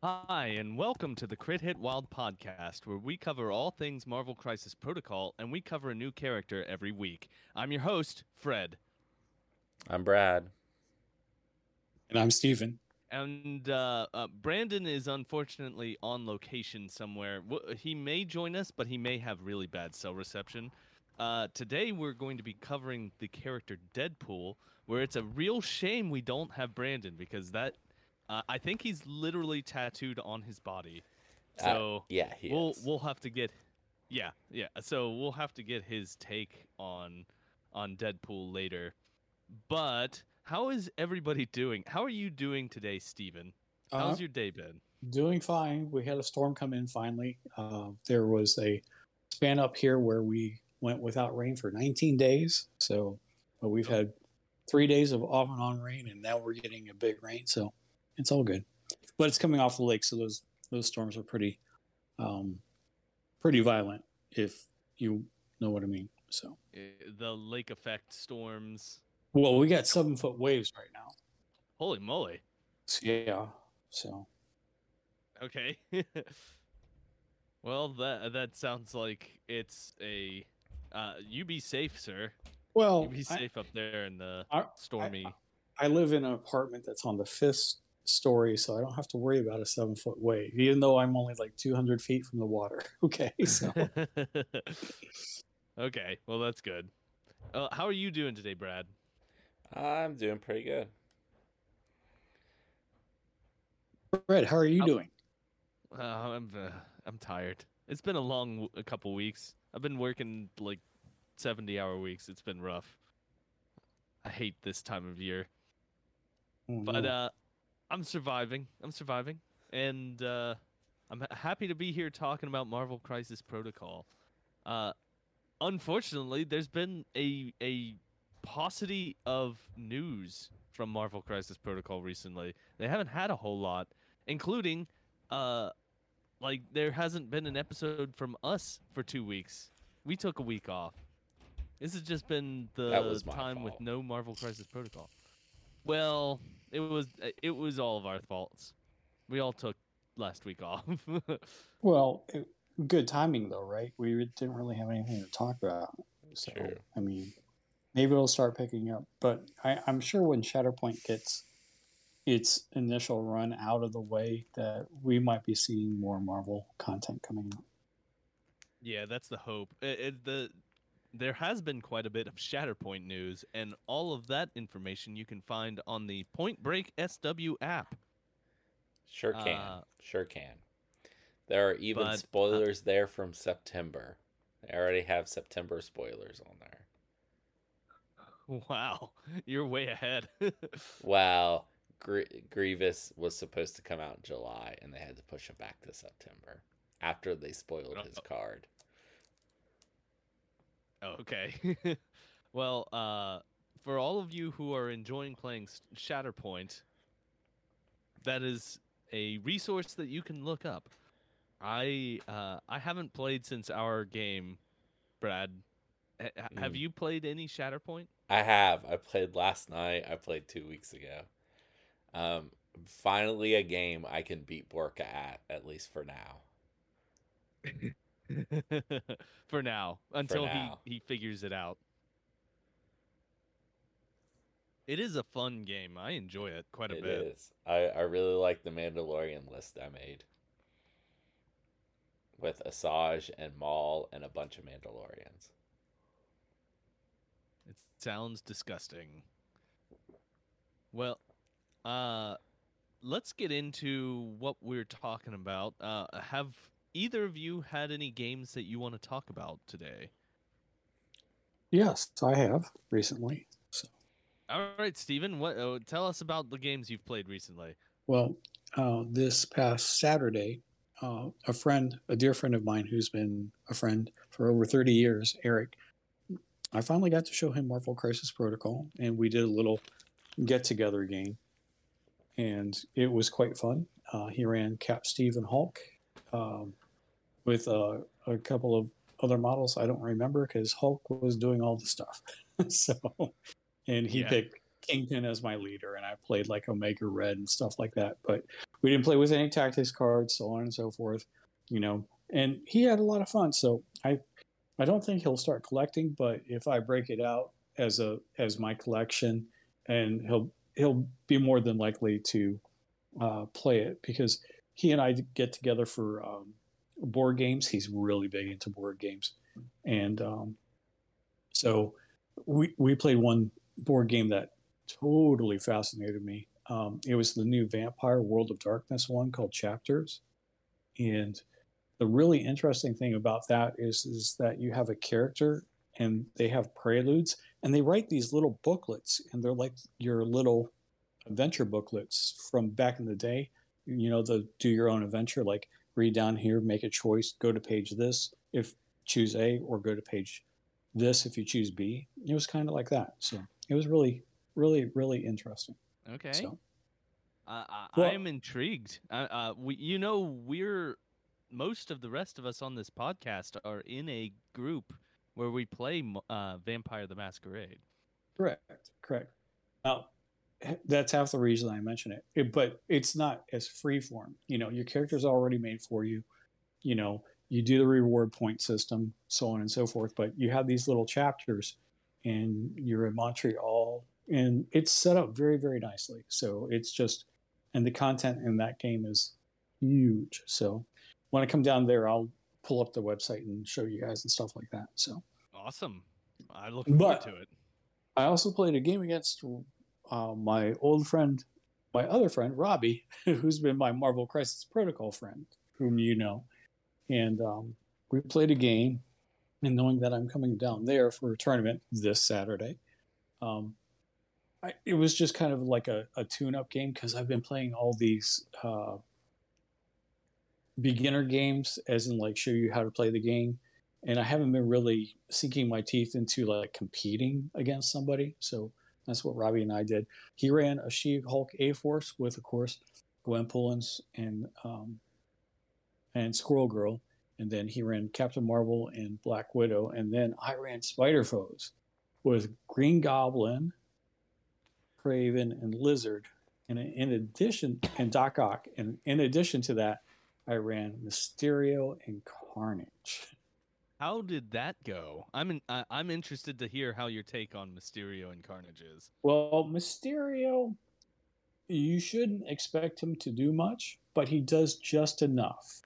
Hi, and welcome to the Crit Hit Wild podcast, where we cover all things Marvel Crisis Protocol and we cover a new character every week. I'm your host, Fred. I'm Brad. And I'm Steven. And uh, uh, Brandon is unfortunately on location somewhere. He may join us, but he may have really bad cell reception. Uh, today, we're going to be covering the character Deadpool, where it's a real shame we don't have Brandon because that uh, I think he's literally tattooed on his body. Uh, So yeah, he we'll is. we'll have to get yeah yeah so we'll have to get his take on on deadpool later but how is everybody doing how are you doing today steven how's Uh, your day been doing fine. We had a storm come in finally. Uh, there was a span up here where we went without rain for 19 days. So but we've had three days of off and on rain, and now we're getting a big rain. So it's all good. But it's coming off the lake, so those those storms are pretty um, pretty violent, if you know what I mean. So Uh, the lake effect storms well, we got seven foot waves right now. holy moly yeah. So okay well that that sounds like it's a uh you be safe sir well, you be I- safe up there in the I- stormy I live in an apartment that's on the fifth story, so I don't have to worry about a seven foot wave, even though I'm only like 200 feet from the water. Okay, so okay, well that's good. Uh, how are you doing today, Brad? I'm doing pretty good. Brad, how are you How- doing? Uh, I'm uh, I'm tired. It's been a long w- a couple weeks. I've been working like seventy hour weeks. It's been rough. I hate this time of year, Oh, but no. uh, I'm surviving. I'm surviving, and uh, I'm happy to be here talking about Marvel Crisis Protocol. Uh, unfortunately, there's been a a paucity of news from Marvel Crisis Protocol recently. They haven't had a whole lot, including uh like there hasn't been an episode from us for 2 weeks. We took a week off. This has just been the That was my time with no Marvel Crisis Protocol. Well, it was it was all of our faults. We all took last week off. well, it, good timing though, right? We didn't really have anything to talk about, so True. I mean, maybe it'll start picking up. But I, I'm sure when Shatterpoint gets its initial run out of the way, that we might be seeing more Marvel content coming out. Yeah, that's the hope. It, it, the there has been quite a bit of Shatterpoint news, and all of that information you can find on the Point Break SW app. Sure can. Uh, sure can. There are even but, uh, spoilers there from September. They already have September spoilers on there. Wow, you're way ahead. Well, Gr- Grievous was supposed to come out in July, and they had to push him back to September after they spoiled his card. Oh, okay. well, uh, for all of you who are enjoying playing Shatterpoint, that is a resource that you can look up. I uh, I haven't played since our game, Brad. H- h- Have Mm. you played any Shatterpoint? I have. I played last night. I played two weeks ago. Um, finally, a game I can beat Borka at, at least for now. for now, until now. he he figures it out. It is a fun game. I enjoy it quite a It bit. is. I, I really like the Mandalorian list I made with Asajj and Maul and a bunch of Mandalorians. It sounds disgusting. Well, uh, let's get into what we're talking about. Uh, have either of you had any games that you want to talk about today? Yes, I have recently. So. All right, Steven, what uh, tell us about the games you've played recently. Well, uh, this past Saturday, uh, a friend, a dear friend of mine who's been a friend for over 30 years, Eric, I finally got to show him Marvel Crisis Protocol, and we did a little get together game. And it was quite fun. Uh, he ran Cap, Steve, and Hulk um, with uh, a couple of other models I don't remember because Hulk was doing all the stuff. so, and he Yeah. picked Kingpin as my leader, and I played like Omega Red and stuff like that. But we didn't play with any tactics cards, so on and so forth. You know, and he had a lot of fun. So I, I don't think he'll start collecting, but if I break it out as a as my collection, and he'll he'll be more than likely to uh, play it because he and I get together for um, board games. He's really big into board games, and um, so we we played one board game that totally fascinated me. Um, it was the new Vampire World of Darkness one called Chapters, and the really interesting thing about that is is that you have a character and they have preludes and they write these little booklets and they're like your little adventure booklets from back in the day you know the do your own adventure like read down here make a choice go to page this if choose a or go to page this if you choose b it was kind of like that so it was really really really interesting Okay. so Uh, I, Well- I'm intrigued. Uh, uh, we, you know, we're most of the rest of us on this podcast are in a group where we play uh, Vampire the Masquerade. Correct. Correct. Now, that's half the reason I mention it. it. But it's not as free form. You know, your character's already made for you. You know, you do the reward point system, so on and so forth. But you have these little chapters, and you're in Montreal, and it's set up very, very nicely. So it's just, and the content in that game is huge. So when I come down there, I'll pull up the website and show you guys and stuff like that. So. Awesome. I look forward But- to it. I also played a game against uh, my old friend, my other friend, Robbie, who's been my Marvel Crisis Protocol friend, whom you know. And um, we played a game, and knowing that I'm coming down there for a tournament this Saturday, um, I, it was just kind of like a, a tune up game because I've been playing all these uh, beginner games, as in like show you how to play the game and I haven't been really sinking my teeth into like competing against somebody. So that's what Robbie and I did. He ran a She-Hulk A Force with, of course, Gwen Pullins and um, and Squirrel Girl, and then he ran Captain Marvel and Black Widow, and then I ran Spider Foes with Green Goblin, Kraven, and Lizard. And in addition, and Doc Ock, and in addition to that, I ran Mysterio and Carnage. How did that go? I'm in, I, I'm interested to hear how your take on Mysterio and Carnage is. Well, Mysterio, you shouldn't expect him to do much, but he does just enough.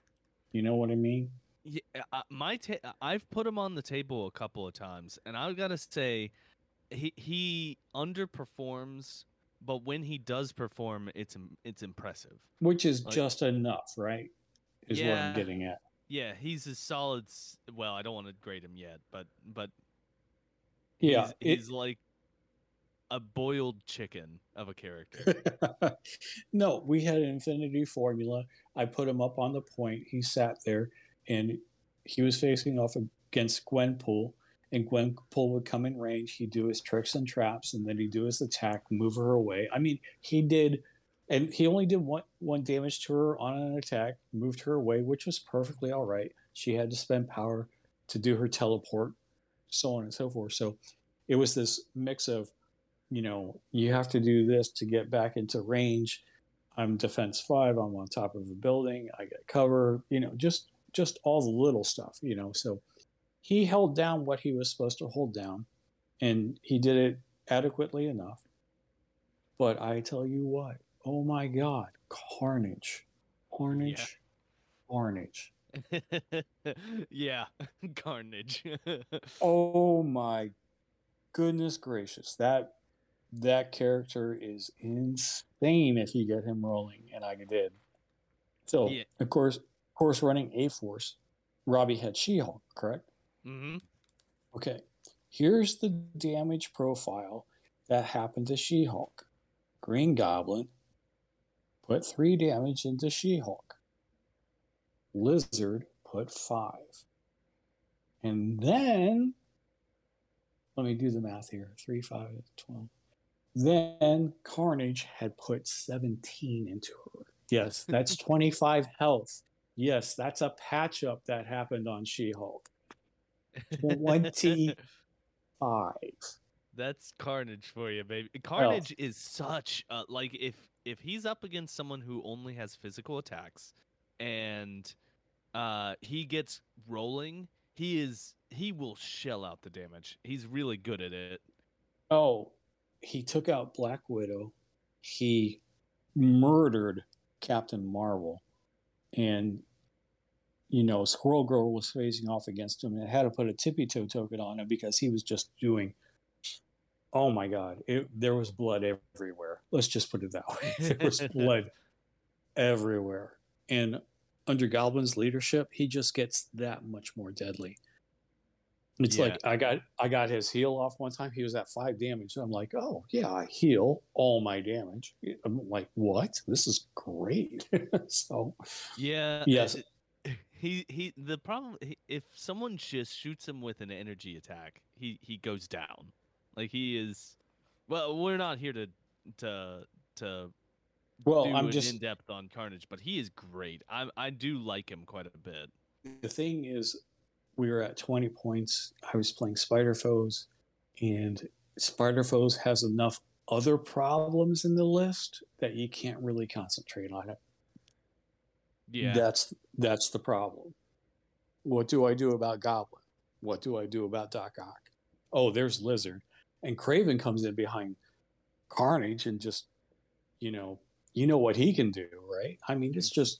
You know what I mean? Yeah, uh, my ta- I've put him on the table a couple of times, and I've gotta say, he he underperforms, but when he does perform, it's it's impressive. Which is Like- just enough, right? Is what I'm getting at. Yeah, he's a solid. Well, I don't want to grade him yet, but but Yeah, he's, it- he's like a boiled chicken of a character. no, we had an infinity formula. I put him up on the point. He sat there and he was facing off against Gwenpool. And Gwenpool would come in range. He'd do his tricks and traps, and then he'd do his attack, move her away. I mean, he did, and he only did one one damage to her on an attack, moved her away, which was perfectly all right. She had to spend power to do her teleport, so on and so forth. So it was this mix of you know, you have to do this to get back into range. I'm defense five. I'm on top of a building. I get cover. You know, just just all the little stuff. You know, so he held down what he was supposed to hold down, and he did it adequately enough. But I tell you what, oh my God, carnage, carnage, carnage. yeah, Carnage. Oh my goodness gracious. That that character is insane if you get him rolling, and I did. So Yeah. of course of course running A Force, Robbie had She Hulk, correct? hmm Okay. Here's the damage profile that happened to She Hulk. Green Goblin put three damage into She Hulk. Lizard put five. And then, let me do the math here 3, 5, 12. Then Carnage had put 17 into her. Yes, that's 25 health. Yes, that's a patch up that happened on She Hulk. 25. That's Carnage for you, baby. Carnage is such a like if if he's up against someone who only has physical attacks and uh he gets rolling, he is he will shell out the damage. He's really good at it. Oh, he took out Black Widow. He murdered Captain Marvel. And, you know, Squirrel Girl was facing off against him and had to put a tippy toe token on him because he was just doing, oh my God, it, there was blood everywhere. Let's just put it that way. There was blood everywhere. And under Goblin's leadership, he just gets that much more deadly. It's Yeah. like I got I got his heal off one time. He was at five damage. I'm like, oh yeah, I heal all my damage. I'm like, what? This is great. so Yeah. Yes. He he the problem if someone just shoots him with an energy attack, he he goes down. Like he is well, we're not here to to to well, do I'm an just in depth on Carnage, but he is great. I I do like him quite a bit. the thing is, we were at 20 points. I was playing Spider Foes, and Spider Foes has enough other problems in the list that you can't really concentrate on it. Yeah. That's that's the problem. What do I do about Goblin? What do I do about Doc Ock? Oh, there's Lizard. And Kraven comes in behind Carnage and just, you know, you know what he can do, right? I mean, it's mm-hmm. just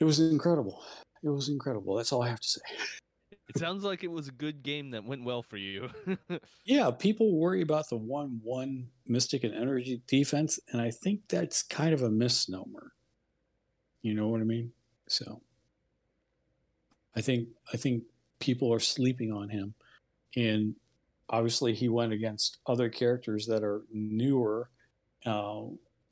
it was incredible. It was incredible. That's all I have to say. It sounds like it was a good game that went well for you. Yeah, people worry about the one one Mystic and Energy defense, and I think that's kind of a misnomer. You know what I mean? So I think I think people are sleeping on him. And obviously he went against other characters that are newer, uh,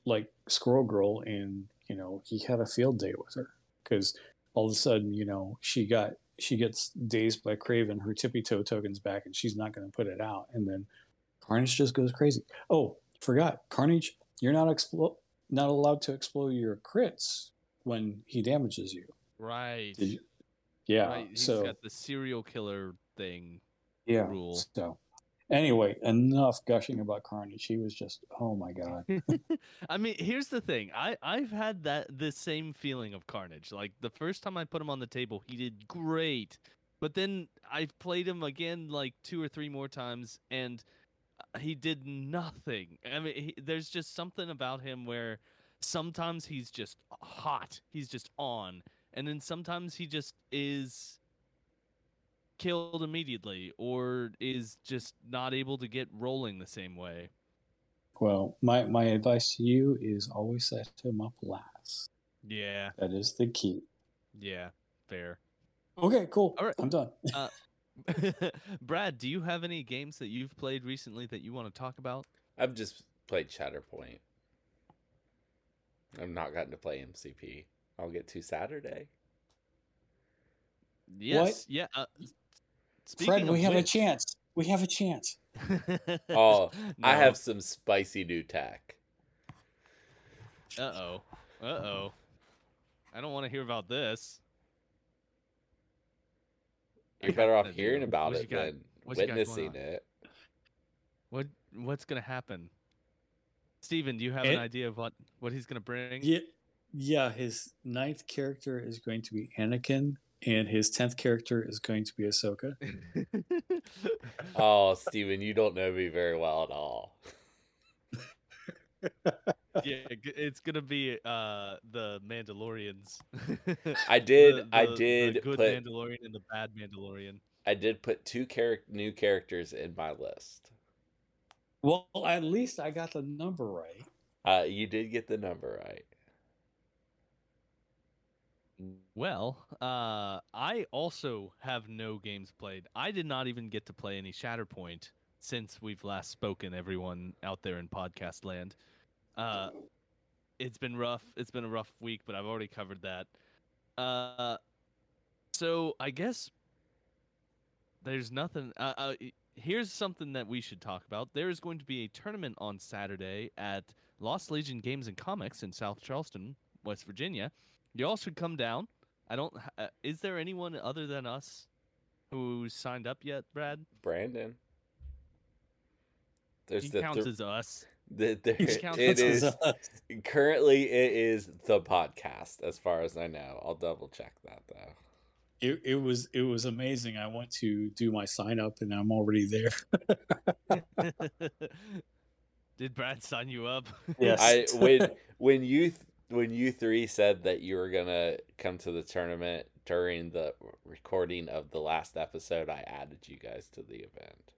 like Squirrel Girl, and you know, he had a field day with her. Because all of a sudden, you know, she got she gets dazed by Kraven, her tippy toe token's back, and she's not going to put it out. And then Carnage just goes crazy. Oh, forgot Carnage, you're not explo- not allowed to explode your crits when he damages you. right. You- Yeah. Right. He's so got the serial killer thing. Yeah. rule. So anyway, enough gushing about Carnage. He was just oh my god. I mean, here's the thing. I I've had that the same feeling of Carnage. Like the first time I put him on the table, he did great. But then I've played him again like two or three more times and uh, he did nothing. I mean, he, there's just something about him where sometimes he's just hot. He's just on. And then sometimes he just is killed immediately or is just not able to get rolling the same way. Well, my my advice to you is always set him up last. Yeah. That is the key. Yeah. Fair. Okay, cool. All right. I'm done. Brad, do you have any games that you've played recently that you want to talk about? I've just played Shatterpoint. I've not gotten to play MCP. I'll get to Saturday. Yes. Yeah. Uh, speaking Fred, of we have a chance. We have a chance. Oh, I have some spicy new tack. Uh oh. Uh oh. I don't want to hear about this. You're better off hearing about got- it than got going witnessing it. What What's gonna happen? Steven, do you have It- an idea of what what he's gonna bring? Yeah, yeah. His ninth character is going to be Anakin, and his tenth character is going to be Ahsoka. Oh, Steven, you don't know me very well at all. yeah, it's gonna be uh the Mandalorians. I did- The- I did the good put- Mandalorian and the bad Mandalorian. I did put two char- new characters in my list. Well, at least I got the number right. Uh, you did get the number right. Well, uh, I also have no games played. I did not even get to play any Shatterpoint since we've last spoken. Everyone out there in podcast land, uh, it's been rough. It's been a rough week, but I've already covered that. Uh, so I guess there's nothing. Uh, uh, here's something that we should talk about. There is going to be a tournament on Saturday at Lost Legion Games and Comics in South Charleston, West Virginia. Y'all should come down. I don't. h- Uh, is there anyone other than us who signed up yet, Brad? Brandon. There's he the counts thr- as us. the, there, He counts it as is currently it is the podcast as far as I know. I'll double check that though. It, it was it was amazing. I went to do my sign up and I'm already there. Did Brad sign you up? Yes. I when when you th- when you three said that you were gonna come to the tournament during the recording of the last episode, I added you guys to the event.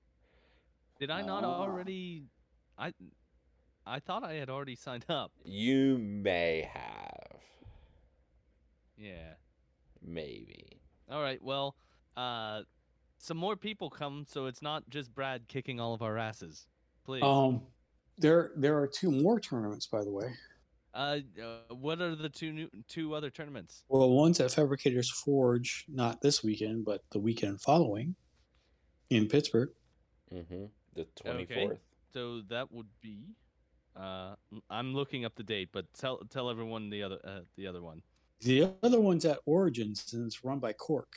Did I not Ah. already? I I thought I had already signed up. You may have, Yeah. maybe. All right. Well, uh, some more people come, so it's not just Brad kicking all of our asses. Please. Um, there there are two more tournaments, by the way. Uh, uh, what are the two new two other tournaments? Well, one's at Fabricators Forge, not this weekend, but the weekend following in Pittsburgh. Mm-hmm. The twenty fourth. Okay. So that would be. Uh, I'm looking up the date, but tell tell everyone the other uh, the other one. The other one's at Origins, and it's run by Cork.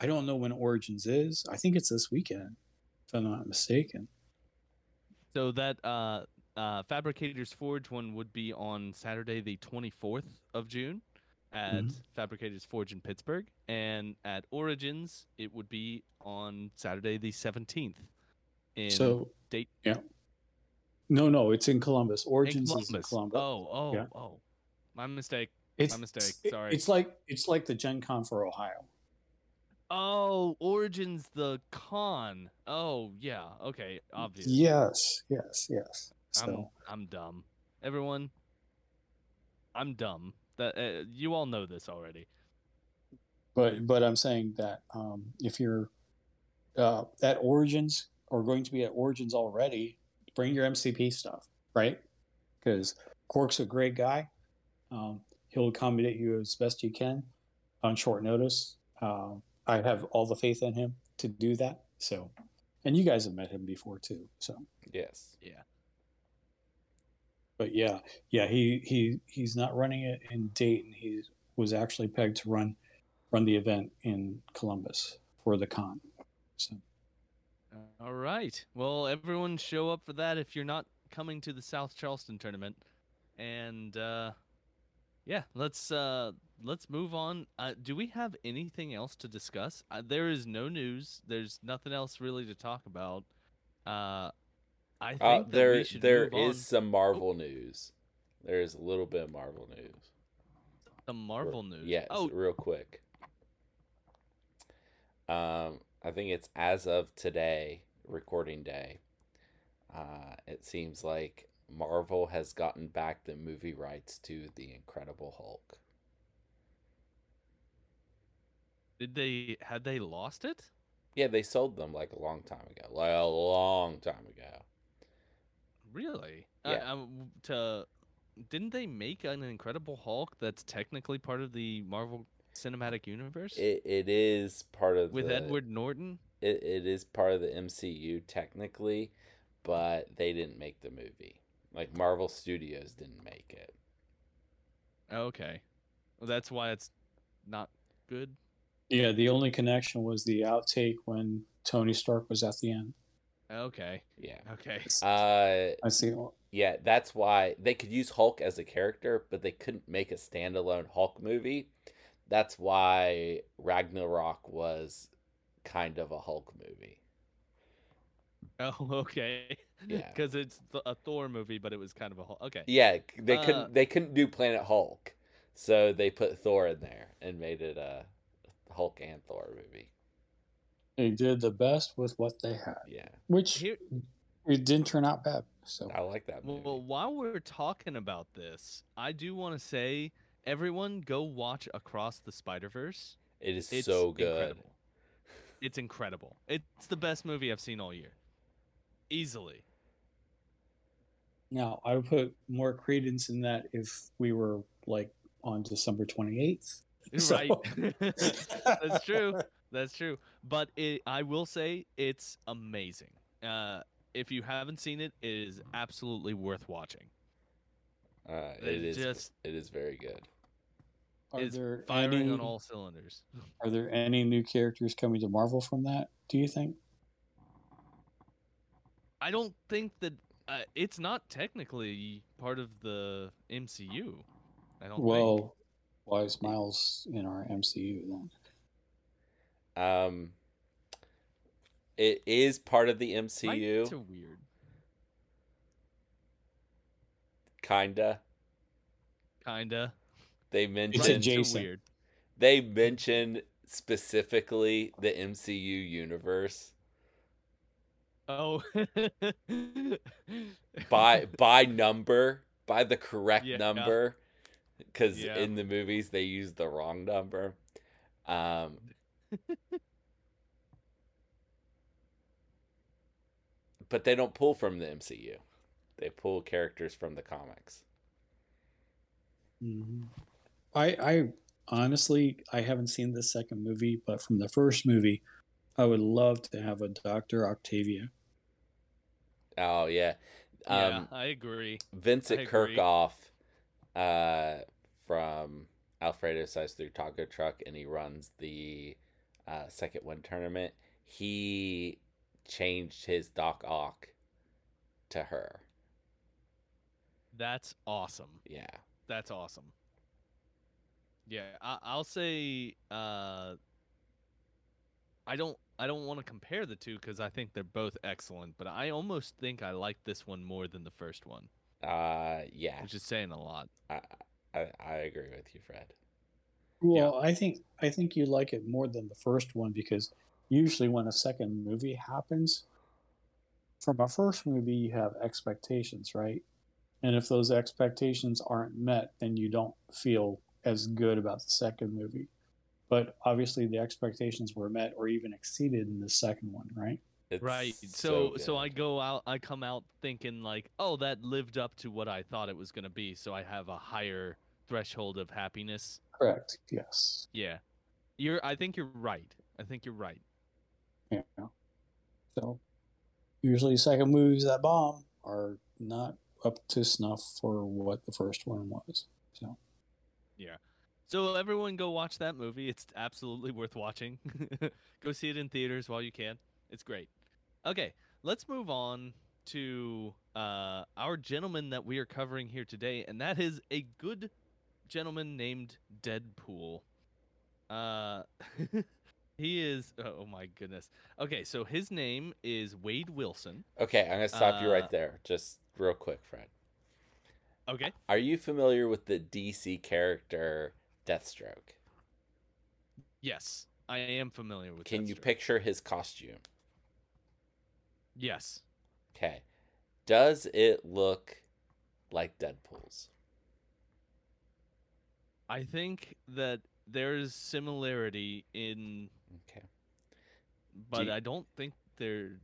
I don't know when Origins is. I think it's this weekend, if I'm not mistaken. So that uh, uh, Fabricators Forge one would be on Saturday, the 24th of June, at Mhm. Fabricators Forge in Pittsburgh, and at Origins it would be on Saturday, the 17th. In so, date- yeah. No, no, it's in Columbus. in Origins is in Columbus. Oh, oh, Yeah. oh, my mistake. it's, mistake, sorry. It's like it's like the Gen Con for Ohio. Oh, Origins the con. Oh, yeah. Okay, obvious. Yes, yes, yes. I'm I'm dumb. Everyone, I'm dumb. That uh, you all know this already. but but I'm saying that um, if you're uh, at Origins or going to be at Origins already, bring your MCP stuff, right? Because Cork's a great guy. Um, he'll accommodate you as best you can on short notice. Um, I have all the faith in him to do that. So, and you guys have met him before too. So, Yes. Yeah. But yeah, yeah, he he he's not running it in Dayton. He was actually pegged to run run the event in Columbus for the con. So All right. Well, everyone show up for that if you're not coming to the South Charleston tournament. And uh yeah, let's uh let's move on. Uh do we have anything else to discuss? Uh, there is no news. There's nothing else really to talk about. Uh I think Uh, there there move on some Marvel news. There is a little bit of Marvel news. the Marvel news. Yes, Oh, real quick. Um, I think it's as of today, recording day. Uh, it seems like Marvel has gotten back the movie rights to the Incredible Hulk. did they had they lost it? Yeah, they sold them like a long time ago, like a long time ago. Really? Yeah. Uh, um, to didn't they make an Incredible Hulk that's technically part of the Marvel Cinematic Universe It it is part of with the, Edward Norton? It, it is part of the MCU technically, but they didn't make the movie. Like Marvel Studios didn't make it. Okay, well, that's why it's not good. yeah, the only connection was the outtake when Tony Stark was at the end. Okay, Yeah. okay. Uh I see. yeah, that's why they could use Hulk as a character, but they couldn't make a standalone Hulk movie. That's why Ragnarok was kind of a Hulk movie. Oh, okay. Yeah. because it's th- a Thor movie, but it was kind of a Hulk. Okay. Yeah, they Uh, couldn't they couldn't do Planet Hulk. So they put Thor in there and made it a Hulk and Thor movie. They did the best with what they had, Yeah. which Here, it didn't turn out bad. So I like that movie. well, while we're talking about this, I do want to say, everyone, go watch Across the Spider Verse. it is It's so good. Incredible. It's incredible. It's the best movie I've seen all year. Easily. now I would put more credence in that if we were like on December 28th. So- Right. That's true. That's true. But it, I will say it's amazing. Uh, if you haven't seen it, it is absolutely worth watching. Uh, It it is just- it is very good. Are It's there firing any, on all cylinders. Are there any new characters coming to Marvel from that? Do you think? I don't think that uh, it's not technically part of the MCU. I don't think. Well, why is Miles in our MCU then? Um, it is part of the MCU, It's weird. kinda. Kinda. They mentioned Right, adjacent. weird. they mentioned specifically the MCU universe Oh. by by number, by the correct Yeah. number, because Yeah. in the movies they use the wrong number. Um, but they don't pull from the MCU; they pull characters from the comics. hmm I, I honestly, I haven't seen the second movie, but from the first movie, I would love to have a Doctor Octavia. Oh yeah, yeah, um, I agree. Vincent I agree. Kirchhoff, uh, from Alfredo Size Through Taco Truck, and he runs the uh, second one tournament. He changed his Doc Ock to her. That's awesome. Yeah, That's awesome. Yeah, I, I'll say uh, I don't I don't want to compare the two because I think they're both excellent, but I almost think I like this one more than the first one, uh, yeah, which is saying a lot. I, I I agree with you, Fred. Well, I think I think you like it more than the first one because usually when a second movie happens, from a first movie you have expectations, right? And if those expectations aren't met, then you don't feel as good about the second movie. But obviously the expectations were met or even exceeded in the second one, right? It's Right. So so, I go out I come out thinking like, "Oh, that lived up to what I thought it was going to be." So I have a higher threshold of happiness. Correct. Yes. Yeah. You're I think you're right. I think you're right. Yeah. So usually second movies that bomb are not up to snuff for what the first one was. So Yeah. So everyone go watch that movie. It's absolutely worth watching. go see it in theaters while you can. It's great. Okay, let's move on to uh, our gentleman that we are covering here today, and that is a good gentleman named Deadpool. Uh, he is. Oh my goodness. Okay, so his name is Wade Wilson. Okay, I'm gonna stop you Uh, right there, just real quick, Fred. Okay. Are you familiar with the DC character Deathstroke? Yes, I am familiar with. Can you picture his costume? Yes. Okay. Does it look like Deadpool's? I think that there's similarity in Okay. but you- I don't think they're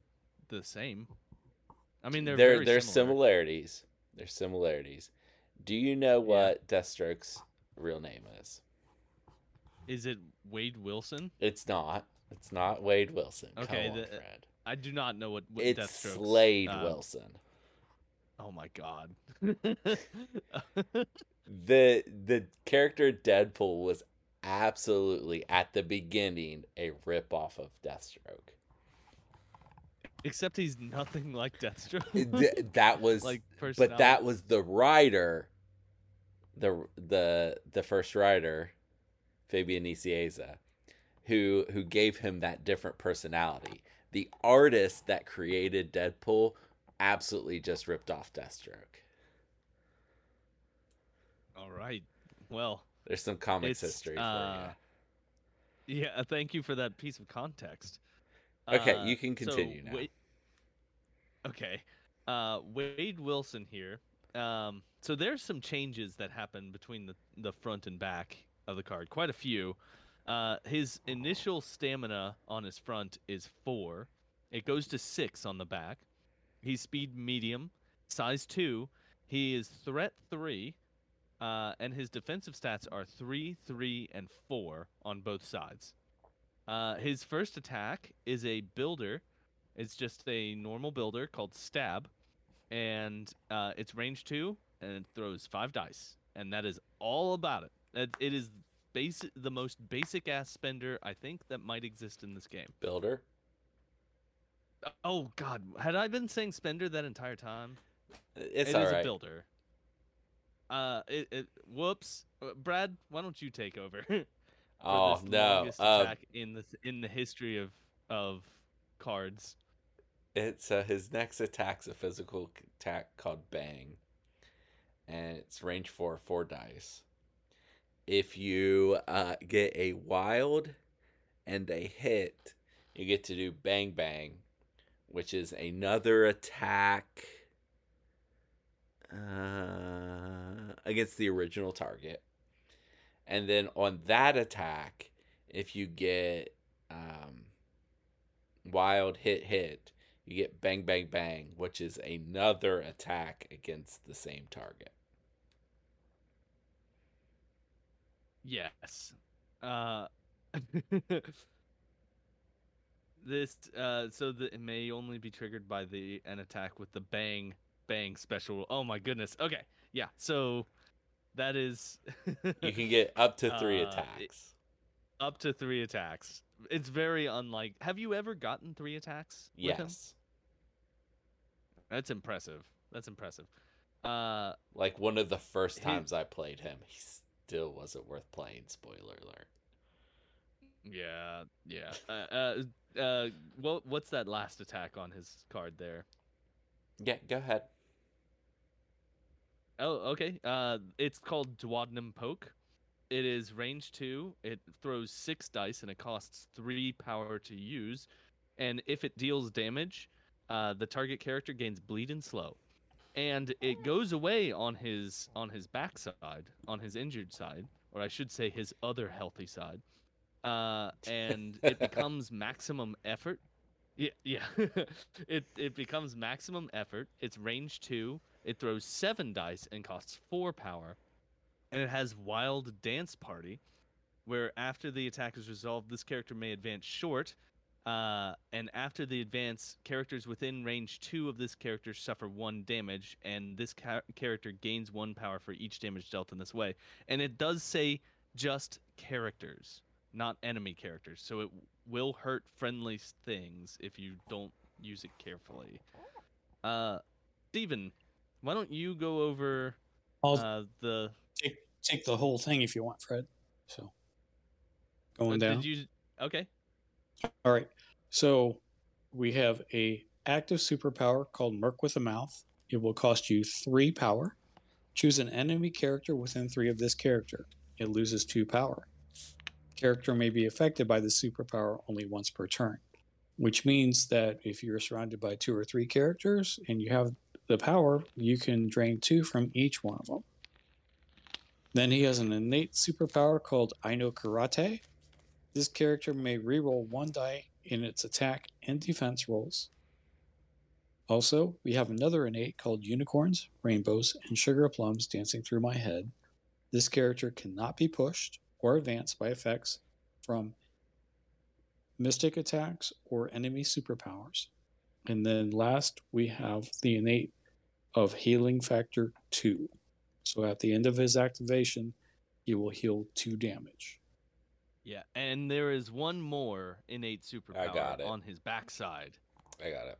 the same. I mean, they're there there's similar. similarities. There's similarities. Do you know Yeah. what Deathstroke's real name is? Is it Wade Wilson? It's not. It's not Wade Wilson. Okay, Come on, the- Fred. I do not know what, what It's Slade uh, Wilson. Oh my god. The the character Deadpool was absolutely at the beginning a rip off of Deathstroke. Except he's nothing like Deathstroke. Th- that was like but that was the writer the the the first writer Fabian Nicieza who who gave him that different personality the artist that created Deadpool absolutely just ripped off Deathstroke All right. Well, there's some comics history uh, for yeah. Thank you for that piece of context. Okay, Uh, you can so continue now. Wade- okay, uh, Wade Wilson here. Um, so there's some changes that happen between the the front and back of the card. Quite a few. Uh, his initial stamina on his front is four. It goes to six on the back. He's speed medium, size two. He is threat three, uh, and his defensive stats are three, three, and four on both sides. Uh, his first attack is a builder. It's just a normal builder called Stab, and uh, it's range two, and it throws five dice, and that is all about it. It, it is basic, the most basic ass spender I think that might exist in this game. Builder Oh God, had I been saying spender that entire time? It's It is right. a builder. Uh, it, it whoops. Uh, Brad, why don't you take over? Oh no. Um, in the in the history of of cards. it's uh, his next attack's a physical attack called Bang, and it's range four, four dice. If you uh, get a wild and a hit, you get to do Bang Bang, which is another attack uh, against the original target. And then on that attack, if you get um, wild hit hit, you get bang bang bang, which is another attack against the same target. Yes. Uh, this uh, so that it may only be triggered by the an attack with the bang bang special. Oh my goodness. Okay. Yeah. So that is You can get up to three Uh, attacks. up to three attacks. It's very unlike. Have you ever gotten three attacks? Yes. That's impressive. That's impressive. Uh, Like one of the first He- times I played him, he still wasn't worth playing. Spoiler alert. yeah, yeah. Uh, uh, uh, what what's that last attack on his card there? Yeah, go ahead. Oh, okay. Uh, it's called Duodenum Poke. It is range two. It throws six dice and it costs three power to use. And if it deals damage, uh, the target character gains bleed and slow. And it goes away on his on his backside, on his injured side, or I should say his other healthy side. Uh, and it becomes maximum effort. Yeah, yeah. it it becomes maximum effort. It's range two. It throws seven dice and costs four power. And it has Wild Dance Party, where after the attack is resolved, this character may advance short. Uh, and after the advance, characters within range two of this character suffer one damage, and this ca- character gains one power for each damage dealt in this way. And it does say just characters, not enemy characters. So it will hurt friendly things if you don't use it carefully. Uh, Steven, why don't you go over uh, the take take the whole thing if you want, Fred. So going uh, down. Did you? Okay. All right. So we have a active superpower called Merc with a Mouth. It will cost you three power. Choose an enemy character within three of this character. It loses two power. Character may be affected by the superpower only once per turn, which means that if you're surrounded by two or three characters and you have the power, you can drain two from each one of them. Then he has an innate superpower called Aino Karate. This character may reroll one die in its attack and defense rolls. Also, we have another innate called Unicorns, Rainbows, and Sugar Plums dancing through my head. This character cannot be pushed or advanced by effects from mystic attacks or enemy superpowers. And then last, we have the innate of Healing Factor 2. So at the end of his activation, he will heal 2 damage. Yeah, and there is one more innate superpower got it. on his backside. I got it.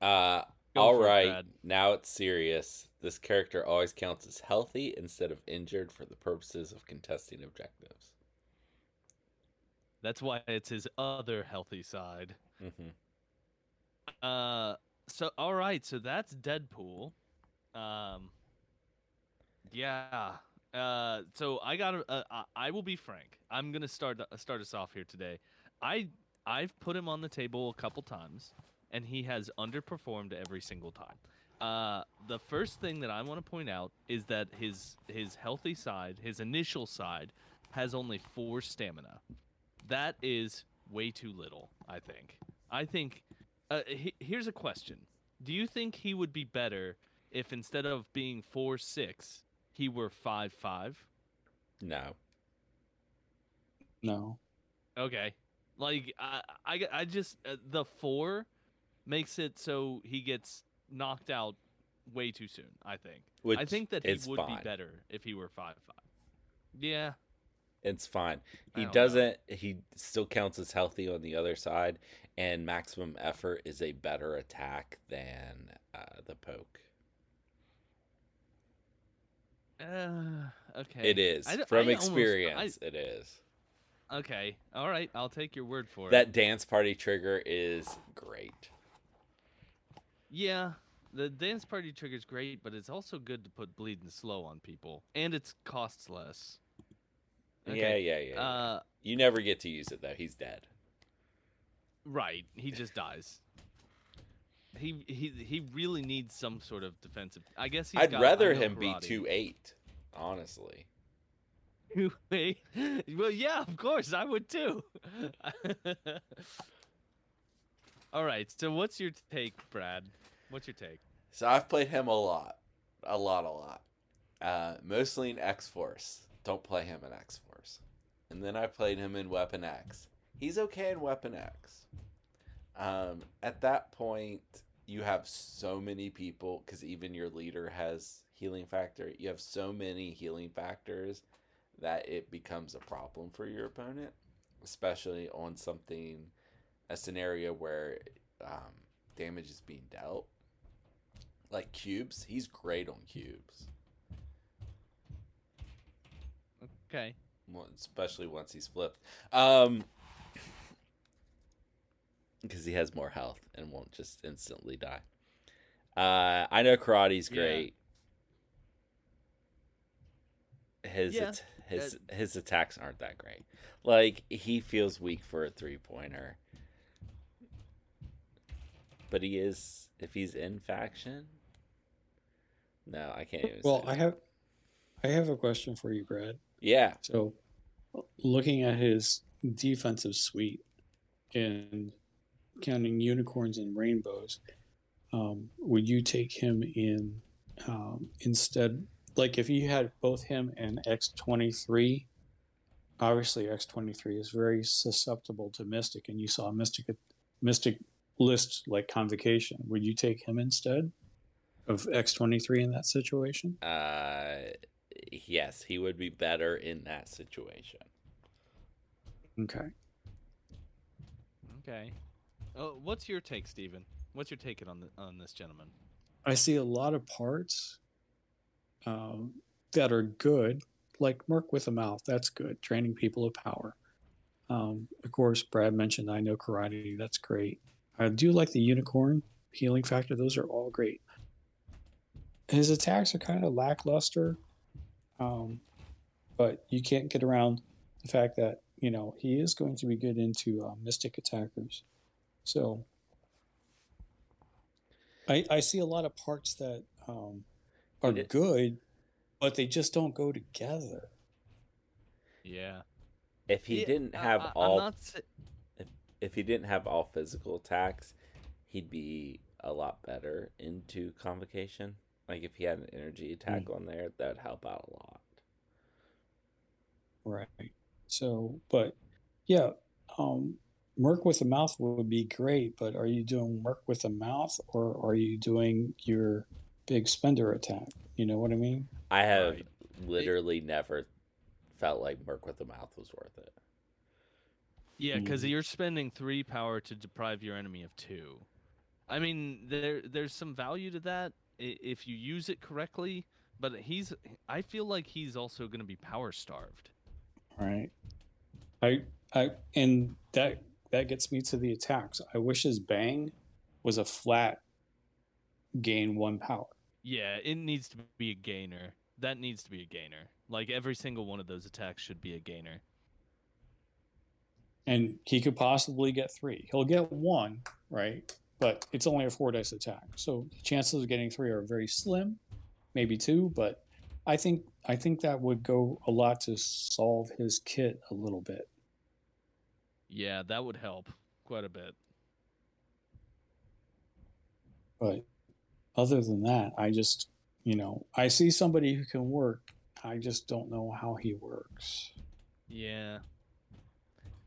Uh, Go all it, Now it's serious. This character always counts as healthy instead of injured for the purposes of contesting objectives. That's why it's his other healthy side. hmm Uh, so all right, so that's Deadpool. Um, yeah. Uh, so I got. Uh, I- will be frank. I'm gonna start start us off here today. I I've put him on the table a couple times, and he has underperformed every single time. Uh, the first thing that I want to point out is that his his healthy side, his initial side, has only four stamina. That is way too little. I think. I think uh, he, here's a question: Do you think he would be better if instead of being four six, he were five five? No. No. Okay, like I, I, I just uh, the four makes it so he gets knocked out way too soon. I think. Which I think that he would fine. be better if he were five five. Yeah, It's fine. He don't know. doesn't. He still counts as healthy on the other side, and maximum effort is a better attack than uh, the poke. Uh, okay. It is I from I almost- experience. it is. Okay. All right. I'll take your word for That it. That dance party trigger is great. Yeah. The dance party trigger is great, but it's also good to put bleeding slow on people, and it costs less. Yeah, Okay, yeah, yeah. yeah. Uh, you never get to use it though. He's dead. Right. He just dies. He he he really needs some sort of defensive. I guess he's I'd got- rather him be two eight. Honestly, Wait. well, yeah, of course, I would too. All right. So, what's your take, Brad? What's your take? so I've played him a lot, a lot, a lot. Uh, mostly in X Force. Don't play him in X Force. And then I played him in Weapon X. He's okay in Weapon X. Um, at that point, you have so many people because even your leader has healing factor. You have so many healing factors that it becomes a problem for your opponent, especially on something, a scenario where um, damage is being dealt. Like cubes, he's great on cubes, Okay. Especially once he's flipped. Um, because he has more health and won't just instantly die. Uh, I know karate's Yeah. great. His Yeah, at- his his attacks aren't that great. Like he feels weak for a three pointer, but he is if he's in faction. No, I can't even. Well, say I have, I have a question for you, Brad. yeah. So, looking at his defensive suite and counting unicorns and rainbows, um, would you take him in um, instead? Like, if you had both him and X twenty three, obviously X twenty three is very susceptible to Mystic, and you saw Mystic Mystic list like Convocation. Would you take him instead of X twenty three in that situation? Uh, yes, he would be better in that situation. Okay. Okay. Oh, what's your take, Steven? What's your take on the, on this gentleman? I see a lot of parts um, that are good, like Merc with a Mouth. That's good, training people of power. Um, of course, Brad mentioned I know karate. That's great. I do like the unicorn healing factor. Those are all great. His attacks are kind of lackluster, um, but you can't get around the fact that you know he is going to be good into uh, mystic attackers. So I, I see a lot of parts that um, are did- good, but they just don't go together. Yeah. If he Yeah, didn't have I, all I'm not sa- if he didn't have all physical attacks, he'd be a lot better into convocation. Like if he had an energy attack on there, that would help out a lot. Right. So, but yeah, um, Merc with a mouth would be great, but are you doing Merc with a mouth or are you doing your big spender attack? You know what I mean? I have Right. literally never felt like Merc with a mouth was worth it. Yeah, because Mm. you're spending three power to deprive your enemy of two. I mean, there there's some value to that if you use it correctly. But he's, I feel like he's also going to be power starved. Right. I, I, and that, that gets me to the attacks. I wish his bang was a flat gain one power. Yeah, it needs to be a gainer. That needs to be a gainer. Like every single one of those attacks should be a gainer. and he could possibly get three. He'll get one, right? But it's only a four dice attack, so the chances of getting three are very slim, maybe two. But I think I think that would go a lot to solve his kit a little bit. Yeah, that would help quite a bit. But other than that, I just you know I see somebody who can work. I just don't know how he works. Yeah.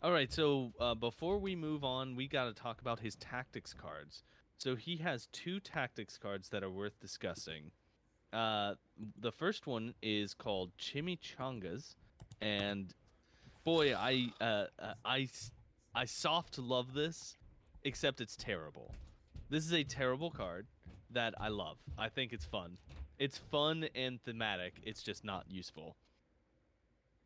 All right, so uh, before we move on, we got to talk about his tactics cards. So he has two tactics cards that are worth discussing. Uh, the first one is called Chimichangas, and boy, I uh, uh, I I soft love this, except it's terrible. This is a terrible card that I love. I think it's fun. It's fun and thematic. It's just not useful.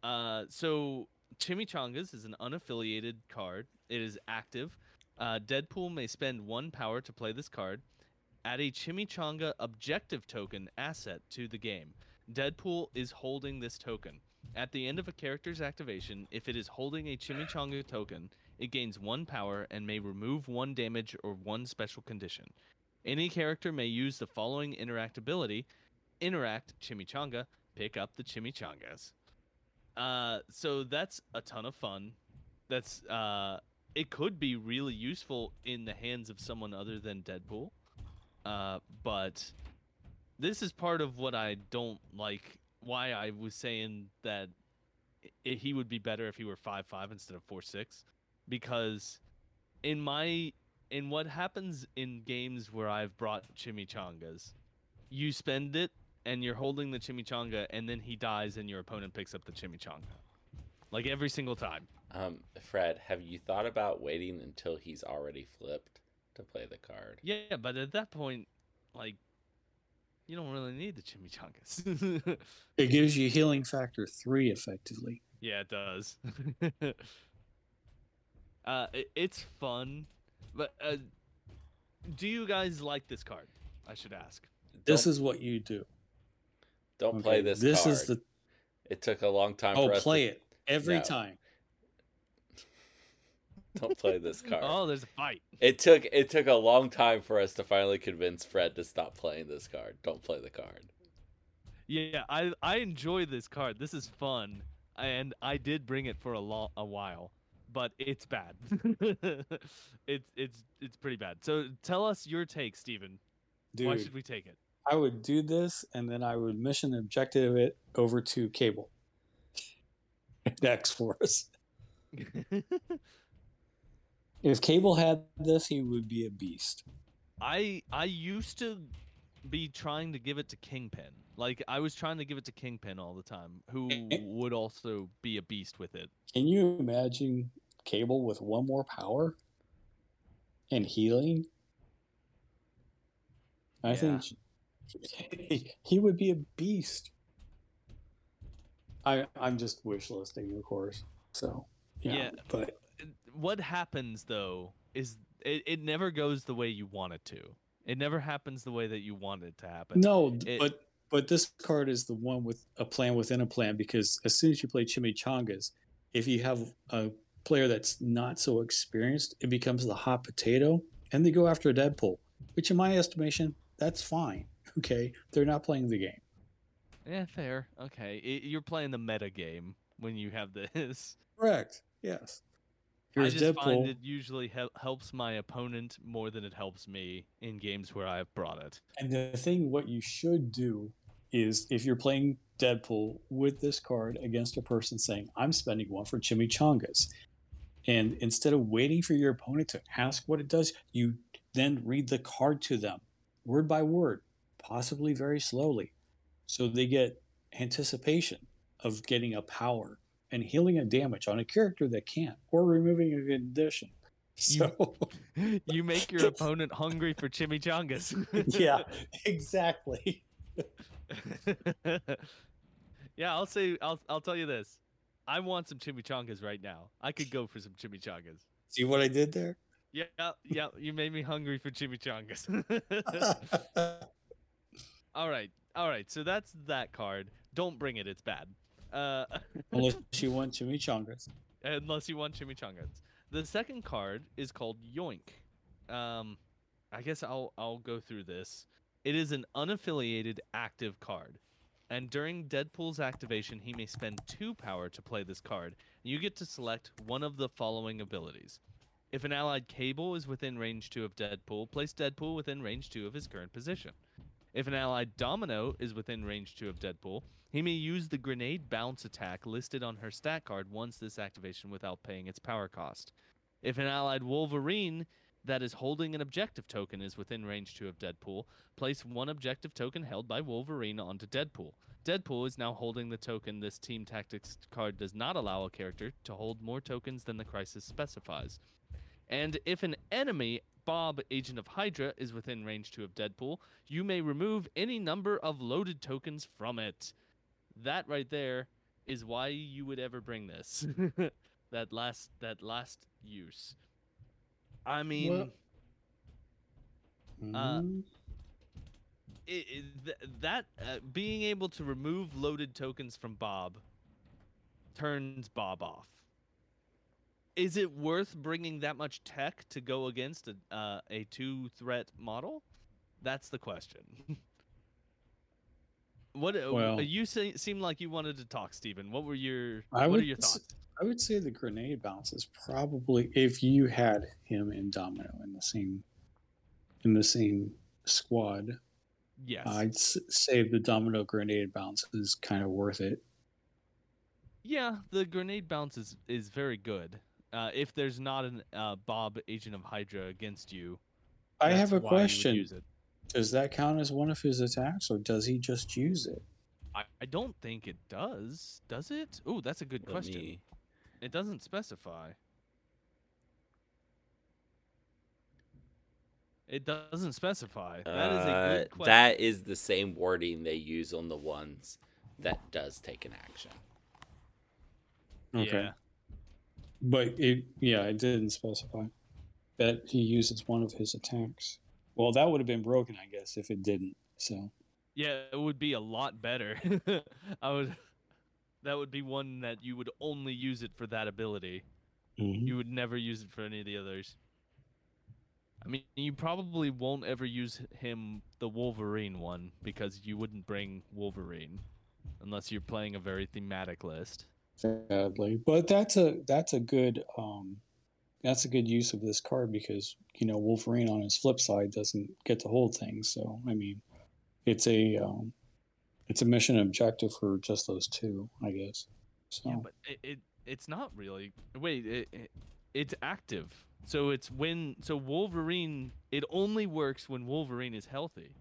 Uh, so Chimichangas is an unaffiliated card. It is active. Uh, Deadpool may spend one power to play this card. Add a Chimichanga objective token asset to the game. Deadpool is holding this token. At the end of a character's activation, if it is holding a Chimichanga token, it gains one power and may remove one damage or one special condition. Any character may use the following interact ability Interact Chimichanga, pick up the Chimichangas. Uh, so that's a ton of fun. That's uh, it could be really useful in the hands of someone other than Deadpool. Uh, but this is part of what I don't like. Why I was saying that i he would be better if he were five five instead of four six, because in my in what happens in games where I've brought chimichangas, you spend it and you're holding the chimichanga, and then he dies, and your opponent picks up the chimichanga, like every single time. Um, Fred, have you thought about waiting until he's already flipped to play the card? Yeah, but at that point, like, you don't really need the chimichangas. It gives you healing factor three effectively. yeah, it does. uh, it, it's fun, but uh, do you guys like this card? I should ask. This Don't- is what you do. don't play this. This card. is the It took a long time. oh for us play to, it every No. time. Don't play this card. Oh, there's a fight. It took it took a long time for us to finally convince Fred to stop playing this card. Don't play the card. Yeah, I I enjoy this card. This is fun, and I did bring it for a long a while, but it's bad. it's it's it's pretty bad. So tell us your take, Steven. Why should we take it? I would do this and then I would mission objective it over to Cable. X Force. If Cable had this, he would be a beast. I I used to be trying to give it to Kingpin. Like I was trying to give it to Kingpin all the time, who would also be a beast with it. Can you imagine Cable with one more power and healing? I Yeah. think he, would be a beast. I I'm just wish listing, of course. So yeah, Yeah. but What happens though is it, it never goes the way you want it to. It never happens the way that you want it to happen. no, it- but but this card is the one with a plan within a plan because as soon as you play chimichangas, if you have a player that's not so experienced, it becomes the hot potato, and they go after a Deadpool, which in my estimation, that's fine. Okay, they're not playing the game. Yeah, fair. Okay, I you're playing the meta game when you have this. Correct. Yes. I just find it usually hel- helps my opponent more than it helps me in games where I've brought it. And the thing, what you should do is if you're playing Deadpool with this card against a person saying, I'm spending one for chimichangas. And instead of waiting for your opponent to ask what it does, you then read the card to them word by word, possibly very slowly. So they get anticipation of getting a power and healing a damage on a character that can't, or removing a condition. You- So, you make your opponent hungry for chimichangas. yeah, exactly. yeah, I'll say I'll I'll tell you this. I want some chimichangas right now. I could go for some chimichangas. See what I did there? Yeah, yeah, you made me hungry for chimichangas. all right, all right. So that's that card. Don't bring it; it's bad. Uh, Unless you want chimichangas. unless you want chimichangas. The second card is called Yoink. Um, I guess I'll I'll go through this. It is an unaffiliated active card, and during Deadpool's activation, he may spend two power to play this card. You get to select one of the following abilities. If an allied cable is within range two of Deadpool, place Deadpool within range two of his current position. If an allied domino is within range two of Deadpool, he may use the grenade bounce attack listed on her stat card once this activation without paying its power cost. If an allied Wolverine that is holding an objective token is within range 2 of Deadpool, place one objective token held by Wolverine onto Deadpool. Deadpool is now holding the token this team tactics card does not allow a character to hold more tokens than the crisis specifies. And if an enemy Bob, Agent of Hydra, is within range 2 of Deadpool, you may remove any number of loaded tokens from it. That right there is why you would ever bring this. that last that last use. I mean, Uh, Mm, it, it, th- that uh, being able to remove loaded tokens from Bob turns Bob off. Is it worth bringing that much tech to go against a uh, a two threat model? That's the question. what uh, Well- you say, seem like you wanted to talk, Stephen. What were your I what would are your thoughts? I would say the grenade bounce is probably if you had him and Domino in the same in the same squad. Yes. I'd say the Domino grenade bounce is kind of worth it. Yeah, the grenade bounce is, is very good. Uh, if there's not an uh, Bob Agent of Hydra against you, I have a why you would question. Does that count as one of his attacks, or does he just use it? I, I don't think it does. Does it? Oh, that's a good Let question. me- It doesn't specify. It doesn't specify. That is a Uh, good question. that is the same wording they use on the ones that does take an action. Okay. Yeah. But it, yeah, it didn't specify that he uses one of his attacks. Well, that would have been broken, I guess, if it didn't. So, Yeah, it would be a lot better. I would. That would be one that you would only use it for that ability. mhm. You would never use it for any of the others. I mean, you probably won't ever use him the Wolverine one because you wouldn't bring Wolverine unless you're playing a very thematic list. Sadly, but that's a that's a good um, that's a good use of this card because you know Wolverine on his flip side doesn't get to hold things. So, I mean, it's a um, it's a mission objective for just those two, I guess. So, Yeah, but it, it it's not really. Wait, it, it it's active. So it's when so Wolverine it only works when Wolverine is healthy.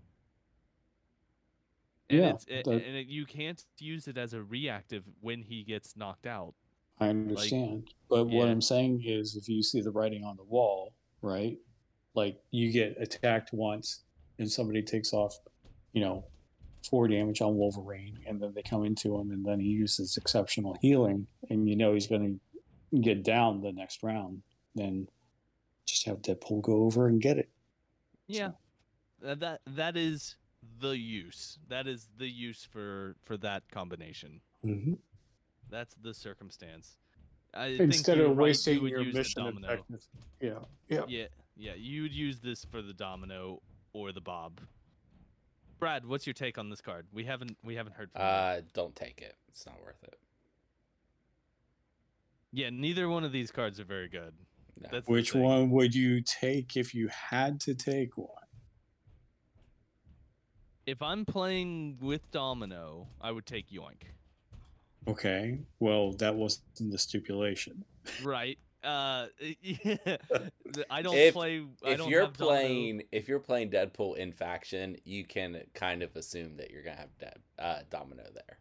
And Yeah, it's, it, that- and it, you can't use it as a reactive when he gets knocked out. I understand. but what. I'm saying is if you see the writing on the wall, right? Like you get attacked once and somebody takes off, you know, four damage on Wolverine and then they come into him and then he uses exceptional healing and you know he's gonna get down the next round, then just have Deadpool go over and get it. Yeah, Uh, that that is the use. That is the use for for that combination. Mm-hmm. That's the circumstance. I Instead you're of right, you wasting your use the mission domino. Yeah. Yeah. Yeah, yeah, you would use this for the domino or the bob. Brad, what's your take on this card? We haven't we haven't heard from you. Uh, don't take it. It's not worth it. Yeah, neither one of these cards are very good. No. Which one would you take if you had to take one? If I'm playing with domino, I would take Yoink. Okay. Well, that wasn't the stipulation. Right. Uh, yeah. I don't If- play. I if don't you're have domino- playing if you're playing Deadpool in faction, you can kind of assume that you're gonna have Dead, uh, Domino there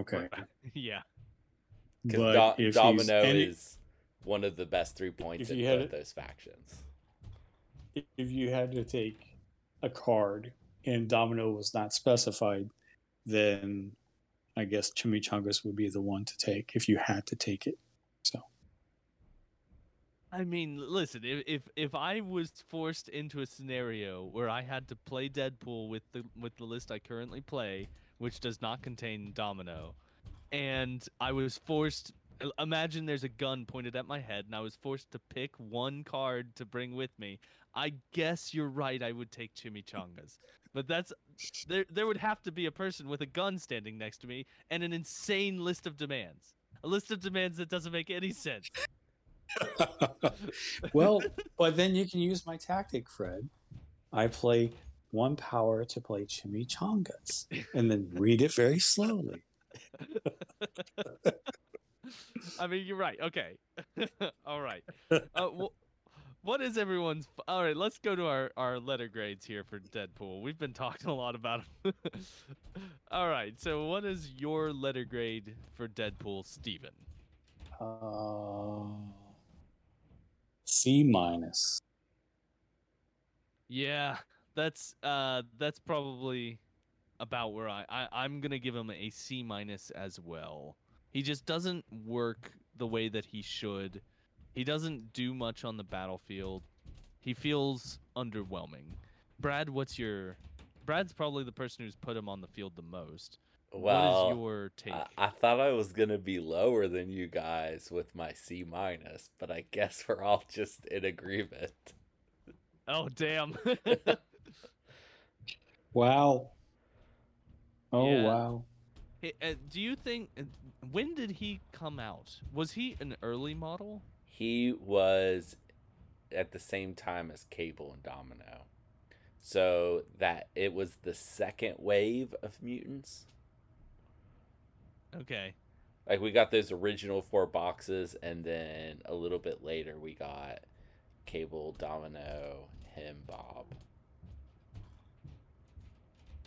Okay. yeah. because But if he's Domino any- is one of the best three points if in both it- those factions. if you had to take a card and Domino was not specified, then I guess Chimichangas would be the one to take if you had to take it. So I mean, listen, if, if if I was forced into a scenario where I had to play Deadpool with the with the list I currently play, which does not contain Domino, and I was forced imagine there's a gun pointed at my head and I was forced to pick one card to bring with me. I guess you're right, I would take Chimichangas. But that's there there would have to be a person with a gun standing next to me and an insane list of demands. A list of demands that doesn't make any sense. well, but then you can use my tactic, Fred. I play one power to play Chimichangas and then read it very slowly. I mean, you're right. Okay. All right. Uh, wh- what is everyone's? All right, let's go to our, our letter grades here for Deadpool. We've been talking a lot about him. All right. So, what is your letter grade for Deadpool, Steven? Uh, C minus. Yeah, that's uh that's probably about where I, I I'm gonna give him a C minus as well. He just doesn't work the way that he should. He doesn't do much on the battlefield. He feels underwhelming. Brad, what's your Brad's probably the person who's put him on the field the most. Well, what is your take? I, I thought I was gonna be lower than you guys with my C minus, but I guess we're all just in agreement. Oh damn. Wow. Oh Yeah. wow. Hey, uh, do you think uh, when did he come out? Was he an early model? He was at the same time as Cable and Domino. So that it was the second wave of mutants. Okay. Like we got those original four boxes and then a little bit later we got Cable, Domino, him, Bob.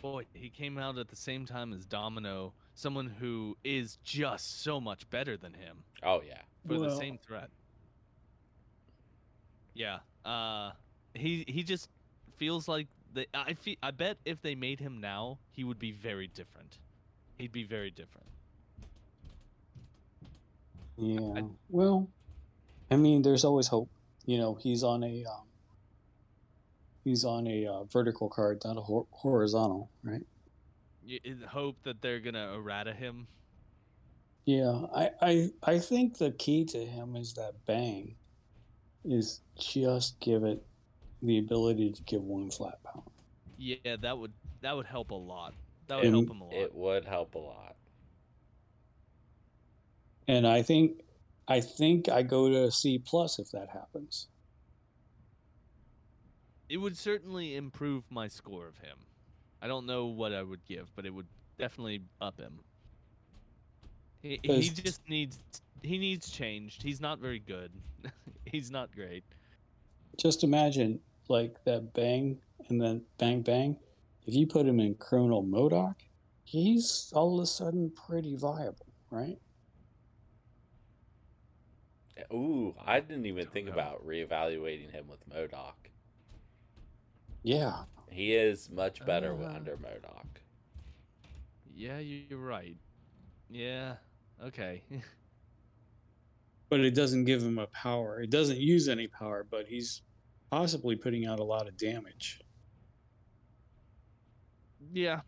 Boy, he came out at the same time as Domino, someone who is just so much better than him Oh yeah. for the same threat. Yeah. Uh he he just feels like the I fe- I bet if they made him now, he would be very different. He'd be very different. Yeah. Well, I mean, there's always hope. You know, he's on a um, he's on a uh, vertical card, not a hor- horizontal, right? You you hope that they're going to errata him. Yeah. I, I I think the key to him is that bang is just give it the ability to give one flat pound. Yeah, that would that would help a lot. That would And help him a lot. It would help a lot. And I think I think I go to C plus if that happens. it would certainly improve my score of him. I don't know what I would give, but it would definitely up him. He, he 'Cause- just needs he needs changed. He's not very good. He's not great. Just imagine like that bang and then bang bang. If you put him in criminal MODOK, he's all of a sudden pretty viable, right? Ooh, I didn't even think know. about reevaluating him with MODOK. Yeah. He is much better Uh. under MODOK. Yeah, you- you're right. Yeah. Okay. But it doesn't give him a power. It doesn't use any power, but he's possibly putting out a lot of damage. yeah.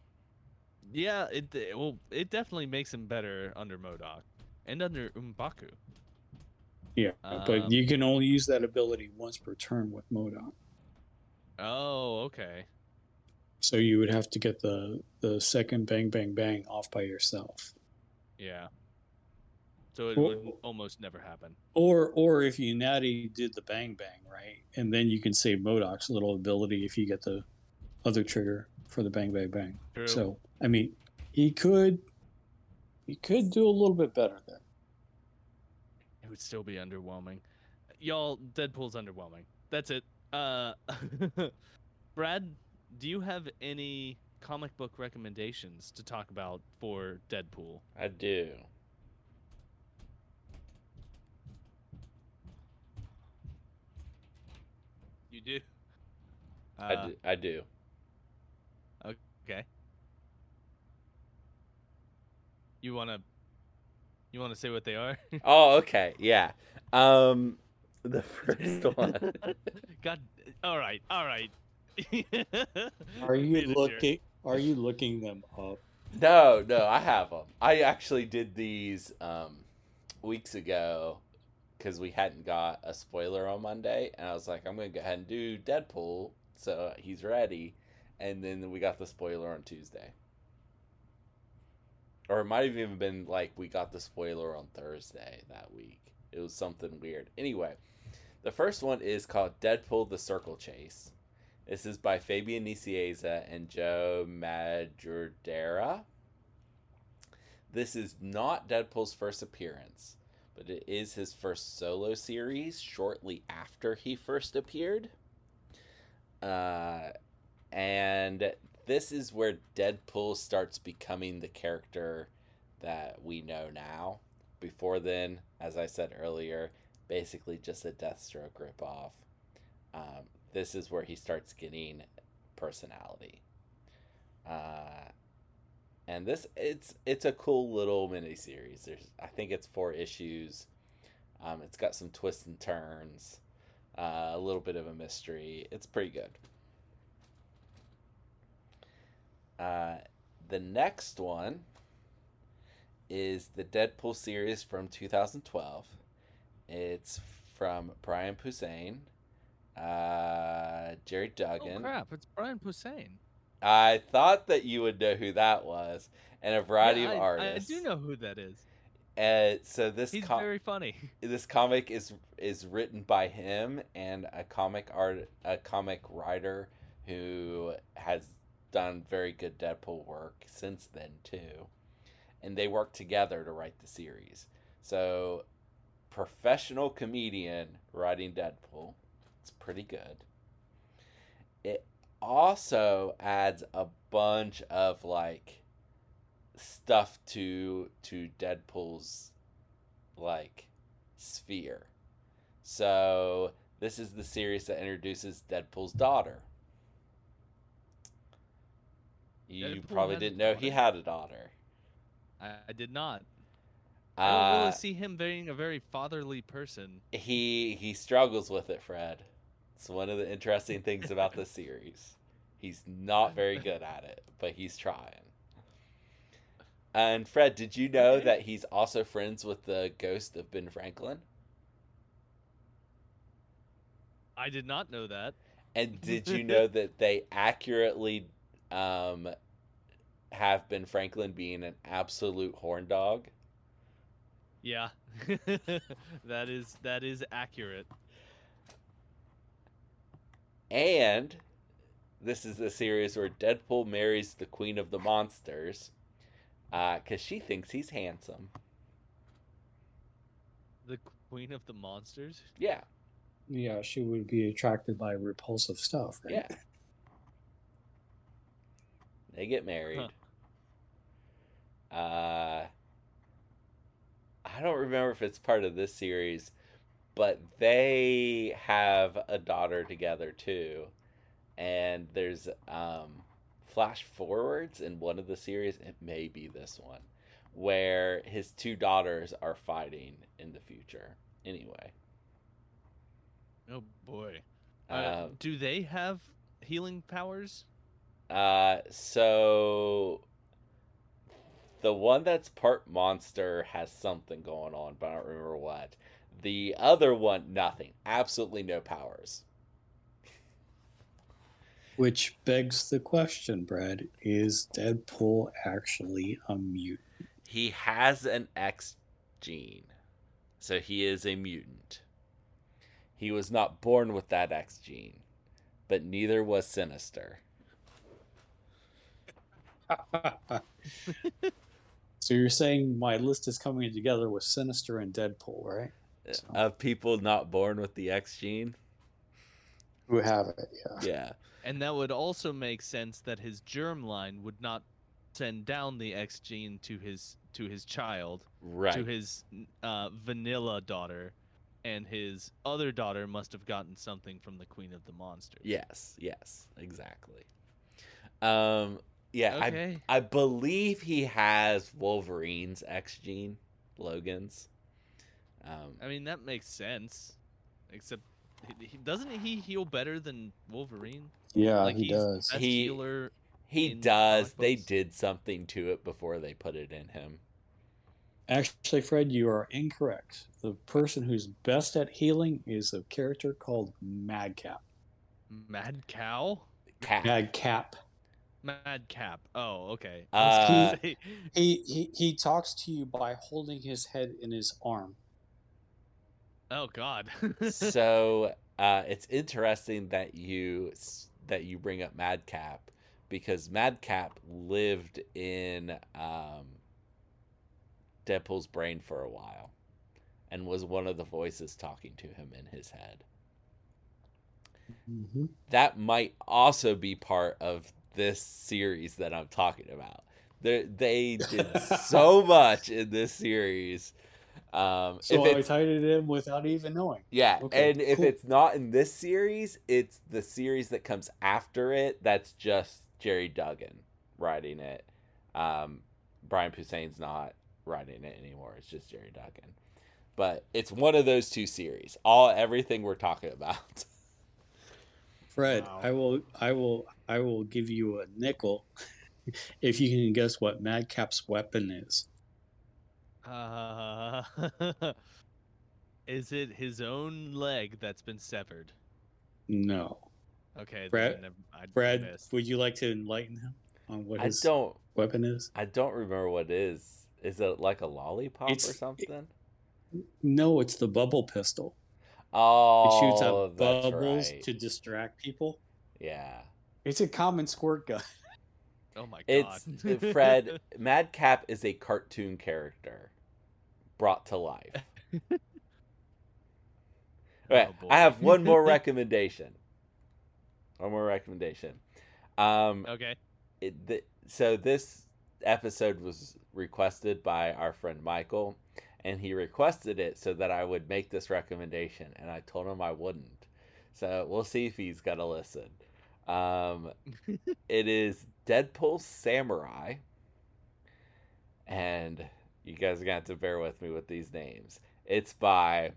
Yeah, it it- well, it definitely makes him better under MODOK and under Umbaku. Yeah. Um, but you can only use that ability once per turn with MODOK. Oh, okay. So you would have to get the the second bang bang bang off by yourself. Yeah. So it Well- would almost never happen. Or or if you natty did the bang bang, right? And then you can save MODOK's little ability if you get the other trigger for the bang bang bang. True. So I mean he could he could do a little bit better there. It would still be underwhelming. Y'all, Deadpool's underwhelming. That's it. Uh, Brad, do you have any comic book recommendations to talk about for Deadpool? I do. You do. I Uh, do. I do. Okay. You wanna, you wanna say what they are? Oh, okay. Yeah. Um, the first one. God. All right. All right. Are you Being a jerk. looking are you looking them up? No, no, I have them. I actually did these um, weeks ago because we hadn't got a spoiler on Monday, and I was like, I'm gonna go ahead and do Deadpool, so he's ready. And then we got the spoiler on Tuesday, or it might have even been like we got the spoiler on Thursday that week. It was something weird. Anyway, the first one is called Deadpool: The Circle Chase. This is by Fabian Nicieza and Joe Madureira. This is not Deadpool's first appearance, but it is his first solo series shortly after he first appeared. Uh, and this is where Deadpool starts becoming the character that we know now. Before then, as I said earlier, basically just a Deathstroke ripoff. Um, this is where he starts getting personality. Uh, and this it's it's a cool little mini series. There's I think it's four issues. Um, it's got some twists and turns, uh, a little bit of a mystery. It's pretty good. Uh, the next one is the Deadpool series from 2012. It's from Brian Posehn, uh, Gerry Duggan. Oh crap! It's Brian Posehn. I thought that you would know who that was, and a variety Yeah, of artists. I do know who that is. Uh, so this He's com- very funny. this comic is is written by him and a comic art a comic writer who has done very good Deadpool work since then too, and they work together to write the series. So, professional comedian writing Deadpool, it's pretty good. It also adds a bunch of like stuff to to Deadpool's like sphere. So this is the series that introduces Deadpool's daughter. You Deadpool probably didn't know he had a daughter. I, I did not. I don't Uh, really see him being a very fatherly person. he he struggles with it, Fred. It's one of the interesting things about the series. He's not very good at it, but he's trying. And Fred, did you know Okay. that he's also friends with the ghost of Ben Franklin? I did not know that. And did you know that they accurately um, have Ben Franklin being an absolute horn dog? Yeah, that is that is accurate. And this is the series where Deadpool marries the Queen of the Monsters because she thinks he's handsome. The Queen of the Monsters. Yeah, Yeah, she would be attracted by repulsive stuff, right? yeah. They get married. Uh, I don't remember if it's part of this series, but they have a daughter together too. And there's um, flash forwards in one of the series, it may be this one, where his two daughters are fighting in the future. Anyway, Oh boy. Uh, um, do they have healing powers? Uh, so the one that's part monster has something going on, but I don't remember what. The other one, nothing. Absolutely no powers. Which begs the question, Brad: Is Deadpool actually a mutant? He has an X gene, so he is a mutant. He was not born with that X gene, but neither was Sinister. so you're saying my list is coming together with Sinister and Deadpool, right? So- Of people not born with the X gene, Who have it? Yeah. yeah. And that would also make sense that his germline would not send down the X gene to his to his child, Right. to his uh, vanilla daughter, and his other daughter must have gotten something from the Queen of the Monsters. Yes, yes, exactly. Um, yeah, Okay. I I believe he has Wolverine's X gene, Logan's. Um, I mean that makes sense, except he, he, doesn't he heal better than Wolverine? Yeah, like he he's does. the best He- healer. he does. comic They did something to it before they put it in him. Actually, Fred, you are incorrect. The person who's best at healing is a character called Madcap. Mad Cow. Cat. Madcap. Mad Cap. Oh, okay. Uh, I was gonna say- He, he he talks to you by holding his head in his arm. Oh God. so uh, it's interesting that you that you bring up Madcap because Madcap lived in um, Deadpool's brain for a while and was one of the voices talking to him in his head. Mm-hmm. That might also be part of this series that I'm talking about. They they did so much in this series Um, So if I it's, tied it without even knowing. yeah, okay, and if cool. it's not in this series, it's the series that comes after it. That's just Gerry Duggan writing it. Um, Brian Posehn's not writing it anymore. It's just Gerry Duggan. But it's one of those two series. All everything we're talking about. Fred, Wow. I will, I will, I will give you a nickel if you can guess what Madcap's weapon is. Uh, is it his own leg that's been severed? No, Okay, then Brad- I never, Brad, missed. would you like to enlighten him on what I his don't weapon is? I don't remember what it is. Is it like a lollipop or It's- something? No, it's the bubble pistol. Oh, It Oh, shoots out that's bubbles right. to distract people. Yeah. It's a common squirt gun. Oh my god. It's Fred. Madcap is a cartoon character brought to life. Okay, Oh. I have one more recommendation. One more recommendation. Um, okay. it, th- so this episode was requested by our friend Michael, and he requested it so that I would make this recommendation, and I told him I wouldn't. So we'll see if he's gonna listen. Um, it is Deadpool Samurai, and you guys are gonna have to bear with me with these names. It's by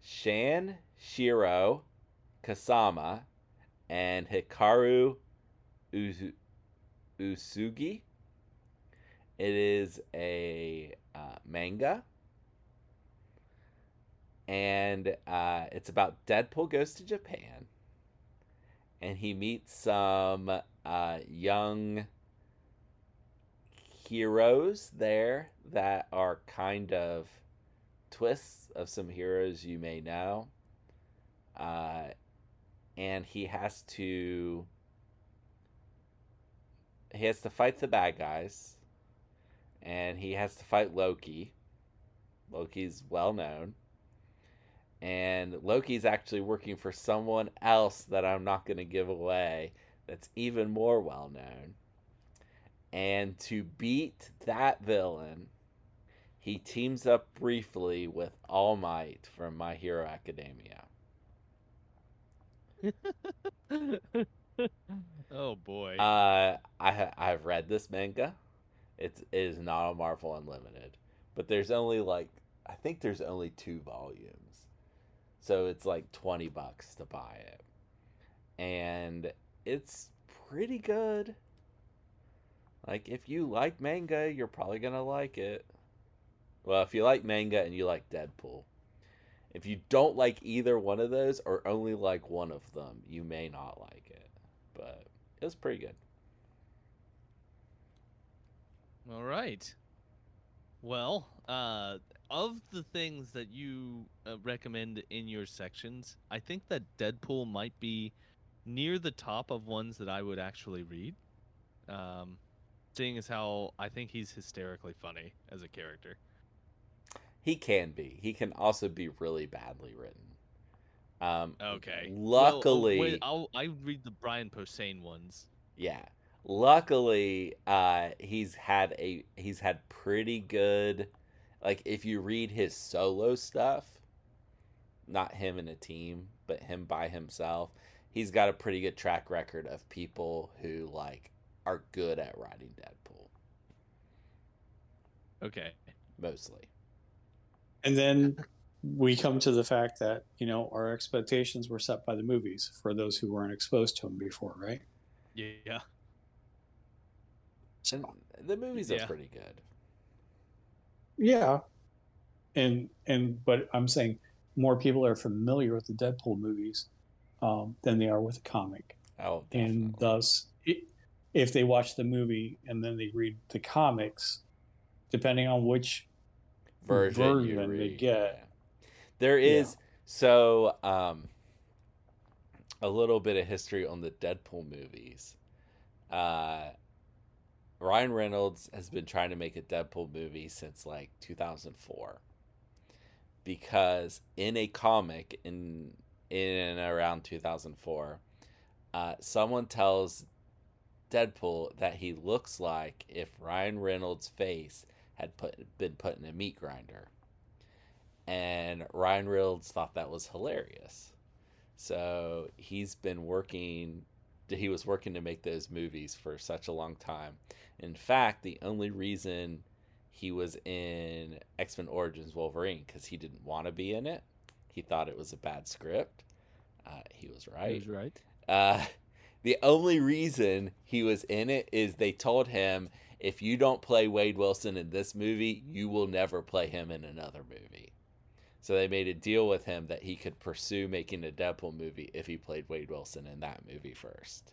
Shan Shiro Kasama and Hikaru Uesugi. It is a uh, manga, and uh, it's about Deadpool goes to Japan, and he meets some uh, young heroes there that are kind of twists of some heroes you may know. Uh, and he has to he has to fight the bad guys and he has to fight Loki. Loki's well known. And Loki's actually working for someone else that I'm not going to give away that's even more well known. And to beat that villain, he teams up briefly with All Might from My Hero Academia. oh boy. Uh, I ha- I've read this manga. It's it is not a Marvel Unlimited, but there's only like I think there's only two volumes, so it's like twenty bucks to buy it, and it's pretty good. Like if you like manga, you're probably gonna like it. Well, if you like manga and you like Deadpool. If you don't like either one of those or only like one of them, you may not like it. But it was pretty good. All right. Well, uh, of the things that you uh, recommend in your sections, I think that Deadpool might be near the top of ones that I would actually read. Um, seeing as how I think he's hysterically funny as a character. He can be. He can also be really badly written. Um, Okay. Well, uh, Luckily, wait, I'll I read the Brian Posehn ones. yeah. Luckily, uh, he's had a he's had pretty good. Like if you read his solo stuff, not him in a team, but him by himself, he's got a pretty good track record of people who like are good at writing Deadpool, Okay. mostly. And then we come to the fact that, you know, our expectations were set by the movies for those who weren't exposed to them before, right? Yeah. And the movies are pretty good. Yeah. And and but I'm saying more people are familiar with the Deadpool movies um, than they are with the comic. Oh, And thus i if they watch the movie and then they read the comics, depending on which version, version they get. yeah. There Yeah. so um a little bit of history on the Deadpool movies. Uh Ryan Reynolds has been trying to make a Deadpool movie since like 2004. Because in a comic in in and around 2004, uh, someone tells Deadpool that he looks like if Ryan Reynolds' face had put been put in a meat grinder. And Ryan Reynolds thought that was hilarious. So he's been working he was working to make those movies for such a long time. In fact, the only reason he was in X Men Origins Wolverine because he didn't want to be in it. He thought it was a bad script. Uh, he was right. He was right. Uh, the only reason he was in it is they told him if you don't play Wade Wilson in this movie, you will never play him in another movie. So they made a deal with him that he could pursue making a Deadpool movie if he played Wade Wilson in that movie first.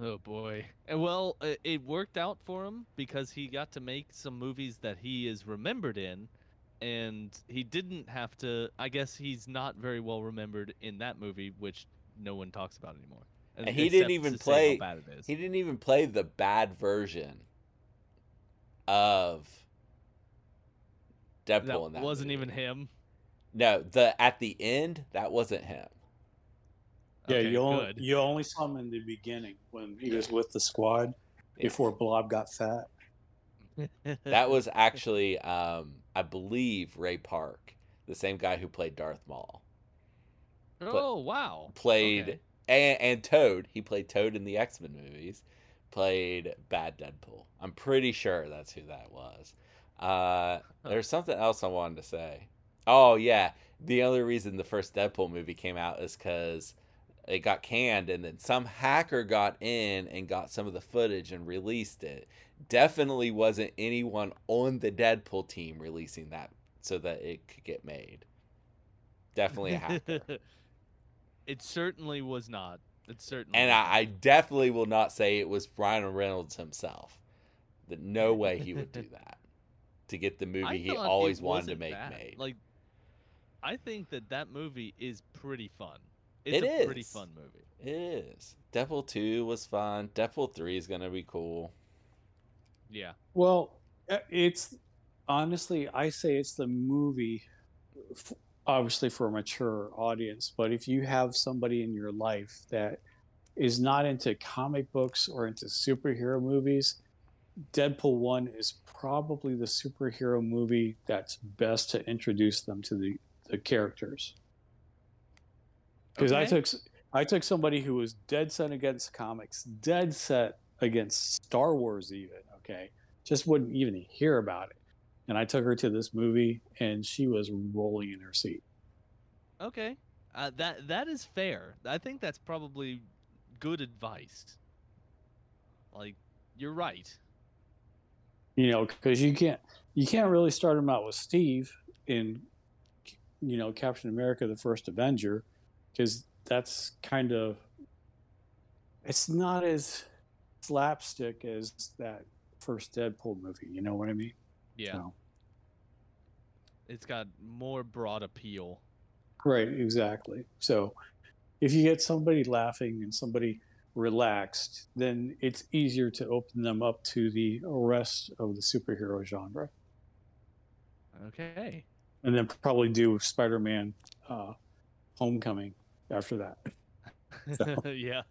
Oh boy. Well, it worked out for him because he got to make some movies that he is remembered in and he didn't have to I guess he's not very well remembered in that movie which no one talks about anymore. And he didn't even play He didn't even play the bad version of Deadpool that in that wasn't movie. even him. No, the at the end that wasn't him. Yeah, Okay, you only good. you only saw him in the beginning when he was with the squad Yeah. before Blob got fat. That was actually, um, I believe, Ray Park, the same guy who played Darth Maul, Oh wow. played Okay. And, and Toad. He played Toad in the X Men movies. Played Bad Deadpool. I'm pretty sure that's who that was. Uh, there's something else I wanted to say. Oh yeah, the only reason the first Deadpool movie came out is because it got canned, and then some hacker got in and got some of the footage and released it. Definitely wasn't anyone on the Deadpool team releasing that so that it could get made. Definitely a hacker. it certainly was not. It certainly and I, I definitely will not say it was Ryan Reynolds himself. That no way he would do that to get the I movie he always wanted to make bad. made. Like, I think that that movie is pretty fun. It It's a pretty fun movie. It is. Deadpool 2 was fun. Deadpool 3 is going to be cool. Yeah. Well, uh, it's honestly, I say it's the movie, f- obviously for a mature audience. But if you have somebody in your life that is not into comic books or into superhero movies, Deadpool 1 is probably the superhero movie that's best to introduce them to the, the characters. Because I took I took somebody who was dead set against comics, dead set against Star Wars, even okay, just wouldn't even hear about it, and I took her to this movie, and she was rolling in her seat. Okay. Uh, that that is fair. I think that's probably good advice. Like, you're right. You know, because you can't you can't really start them out with Steve in, you know, Captain America: The First Avenger, because that's kind of it's not as slapstick as that first Deadpool movie. You know what I mean? Yeah. So- It's got more broad appeal. Right, exactly. So if you get somebody laughing and somebody relaxed, then it's easier to open them up to the rest of the superhero genre. Okay. And then probably do Spider Man uh, Homecoming after that. So- yeah.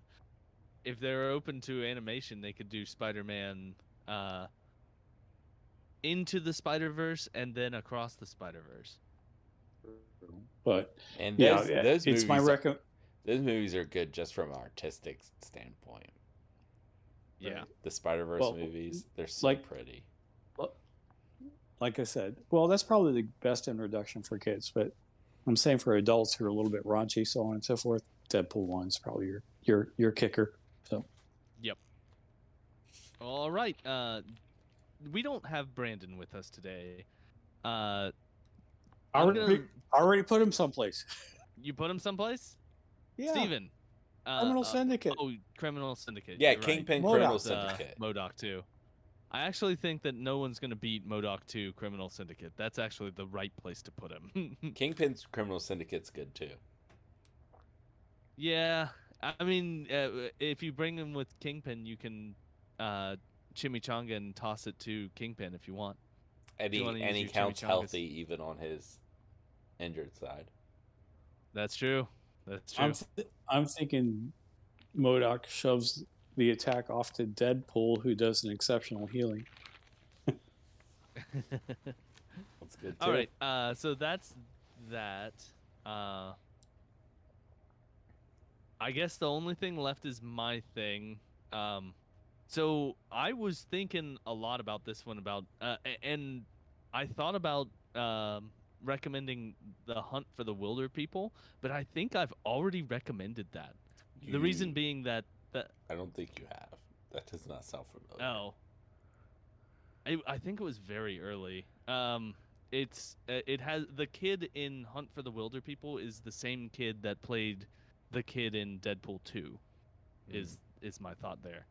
If they're open to animation, they could do Spider-Man uh, into the Spider-Verse and then across the Spider-Verse. But And yeah, those, yeah, those it's movies, my are- those movies are good just from an artistic standpoint. Yeah. The Spider Verse Well, movies, they're so like- pretty. like I said, well, that's probably the best introduction for kids. But I'm saying for adults who are a little bit raunchy, so on and so forth, Deadpool one's probably your your your kicker. So Yep. All right. Uh, we don't have Brandon with us today. Uh, I already, gonna- I already put him someplace. you put him someplace? Yeah, Steven. Uh, Criminal uh, Syndicate. Oh, Criminal Syndicate. Yeah, you're. Kingpin MODOK. Criminal Uh, Syndicate. MODOK 2. I actually think that no one's going to beat MODOK 2 Criminal Syndicate. That's actually the right place to put him. Kingpin's Criminal Syndicate's good too. yeah. I mean, uh, if you bring him with Kingpin, you can uh, chimichanga and toss it to Kingpin if you want. And You he, wanna and he counts healthy even on his injured side. That's true. That's true. I'm th- I'm thinking MODOK shoves the attack off to Deadpool, who does an exceptional healing. That's good. All too. right. Uh, so that's that. Uh, I guess the only thing left is my thing. Um, so I was thinking a lot about this one about, uh, and I thought about um, recommending the Hunt for the Wilderpeople, but I think I've already recommended that. The reason being that that I don't think you have. That does not sound familiar. Oh. I I think it was very early. Um it's uh, it has the kid in Hunt for the Wilderpeople is the same kid that played the kid in Deadpool 2 is is my thought there.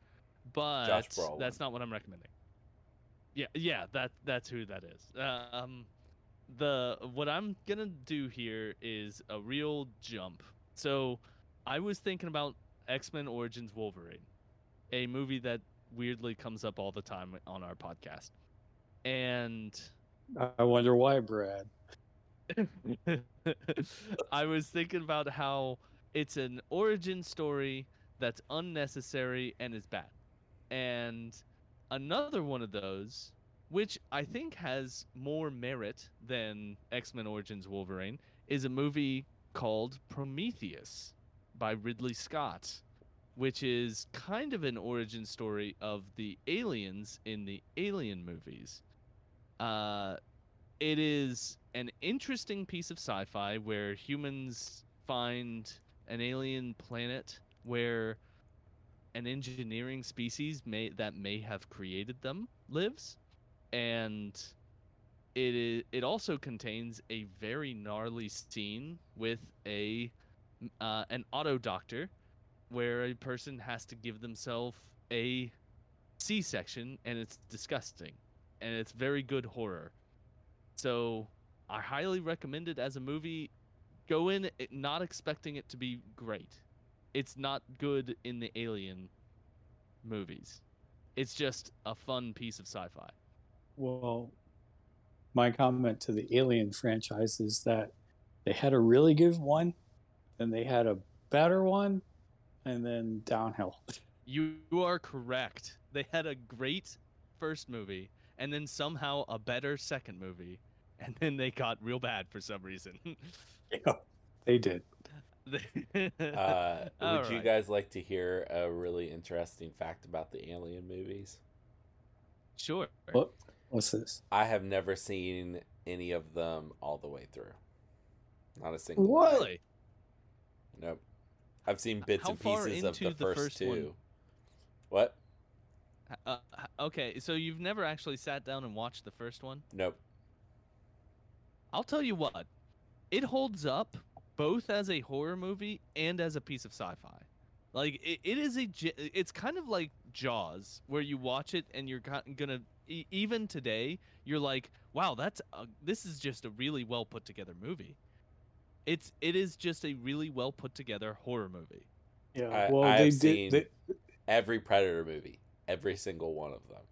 But Brolin. that's not what I'm recommending. Yeah, yeah, that that's who that is. Um the what I'm going to do here is a real jump. So, I was thinking about X-Men Origins Wolverine a movie that weirdly comes up all the time on our podcast. And I wonder why, Brad. I was thinking about how it's an origin story that's unnecessary and is bad. And another one of those, which I think has more merit than X Men Origins Wolverine, is a movie called Prometheus by Ridley Scott, which is kind of an origin story of the aliens in the Alien movies. Uh, it is an interesting piece of sci-fi where humans find an alien planet where an engineering species may that may have created them lives and it is it also contains a very gnarly scene with a uh, an auto doctor where a person has to give themselves a c-section and it's disgusting and it's very good horror so I highly recommend it as a movie. Go in not expecting it to be great. It's not good in the Alien movies. It's just a fun piece of sci-fi. Well, my comment to the Alien franchise is that they had a really good one, then they had a better one, and then downhill. You are correct. They had a great first movie and then somehow a better second movie and then they got real bad for some reason. Yeah, they did. Uh, All would you guys like to hear a really interesting fact about the Alien movies? Sure. What? What's this? I have never seen any of them all the way through. Not a single. What? one. Really? Nope. I've seen bits How and pieces of the the first, first two. one? What? Uh, okay, so you've never actually sat down and watched the first one? Nope. I'll tell you what, it holds up both as a horror movie and as a piece of sci-fi. Like it, it is a, it's kind of like Jaws, where you watch it and you're gonna e- even today you're like, wow, that's a, this is just a really well put together movie. It's it is just a really well put together horror movie. Yeah. I- well, I they have did. seen- They, Every Predator movie, every single one of them.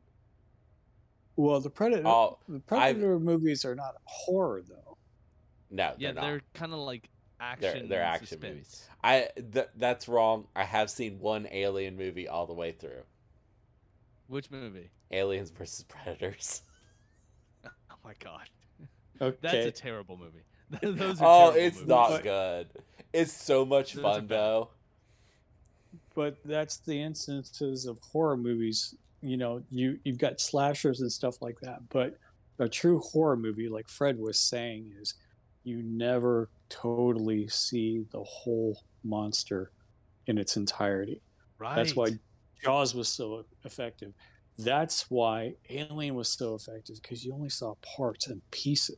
well, the Predator. All the Predator movies are not horror though. no, Yeah, they're, they're, kind of like action. they're and action suspense. movies. I th- that's wrong. I have seen one Alien movie all the way through. Which movie? Aliens versus Predators. Oh my god, Okay. that's a terrible movie. Those are oh, it's movies. not good. It's so much Those fun though. but that's the instances of horror movies. You know, you you've got slashers and stuff like that, but a true horror movie, like Fred was saying, is you never totally see the whole monster in its entirety. Right. That's why Jaws was so effective. That's why Alien was so effective because you only saw parts and pieces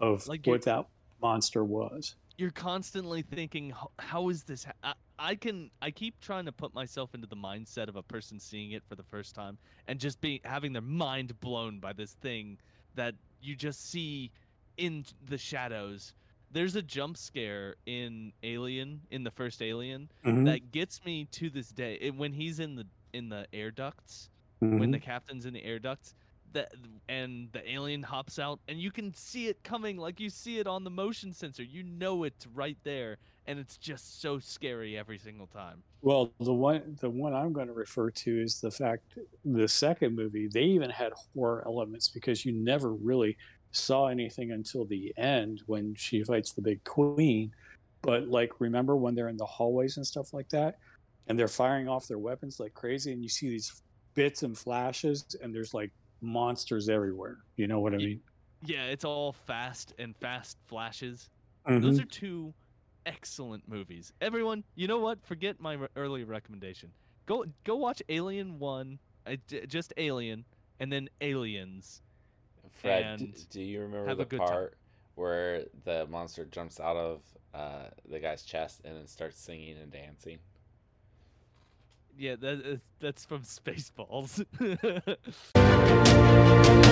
of Like what that monster was. you're constantly thinking, "How- is this? I, I can. I keep trying to put myself into the mindset of a person seeing it for the first time and just being having their mind blown by this thing that you just see in the shadows. There's a jump scare in Alien, in the first Alien, Mhm. that gets me to this day. It, when he's in the in the air ducts, when Mhm. the captain's in the air ducts that and the alien hops out and you can see it coming like you see it on the motion sensor you know it's right there and it's just so scary every single time Well, the one the one I'm going to refer to is the fact the second movie they even had horror elements because you never really saw anything until the end when she fights the big queen. But like remember when they're in the hallways and stuff like that and they're firing off their weapons like crazy and you see these bits and flashes and there's like monsters everywhere. You know what I mean? yeah it's all fast and fast flashes Mhm. those are two excellent movies everyone you know what forget my re- earlier recommendation go go watch alien 1 uh, just alien and then aliens Fred, d- and do you remember the good time. part where the monster jumps out of uh, the guy's chest and then starts singing and dancing? yeah that is, that's from spaceballs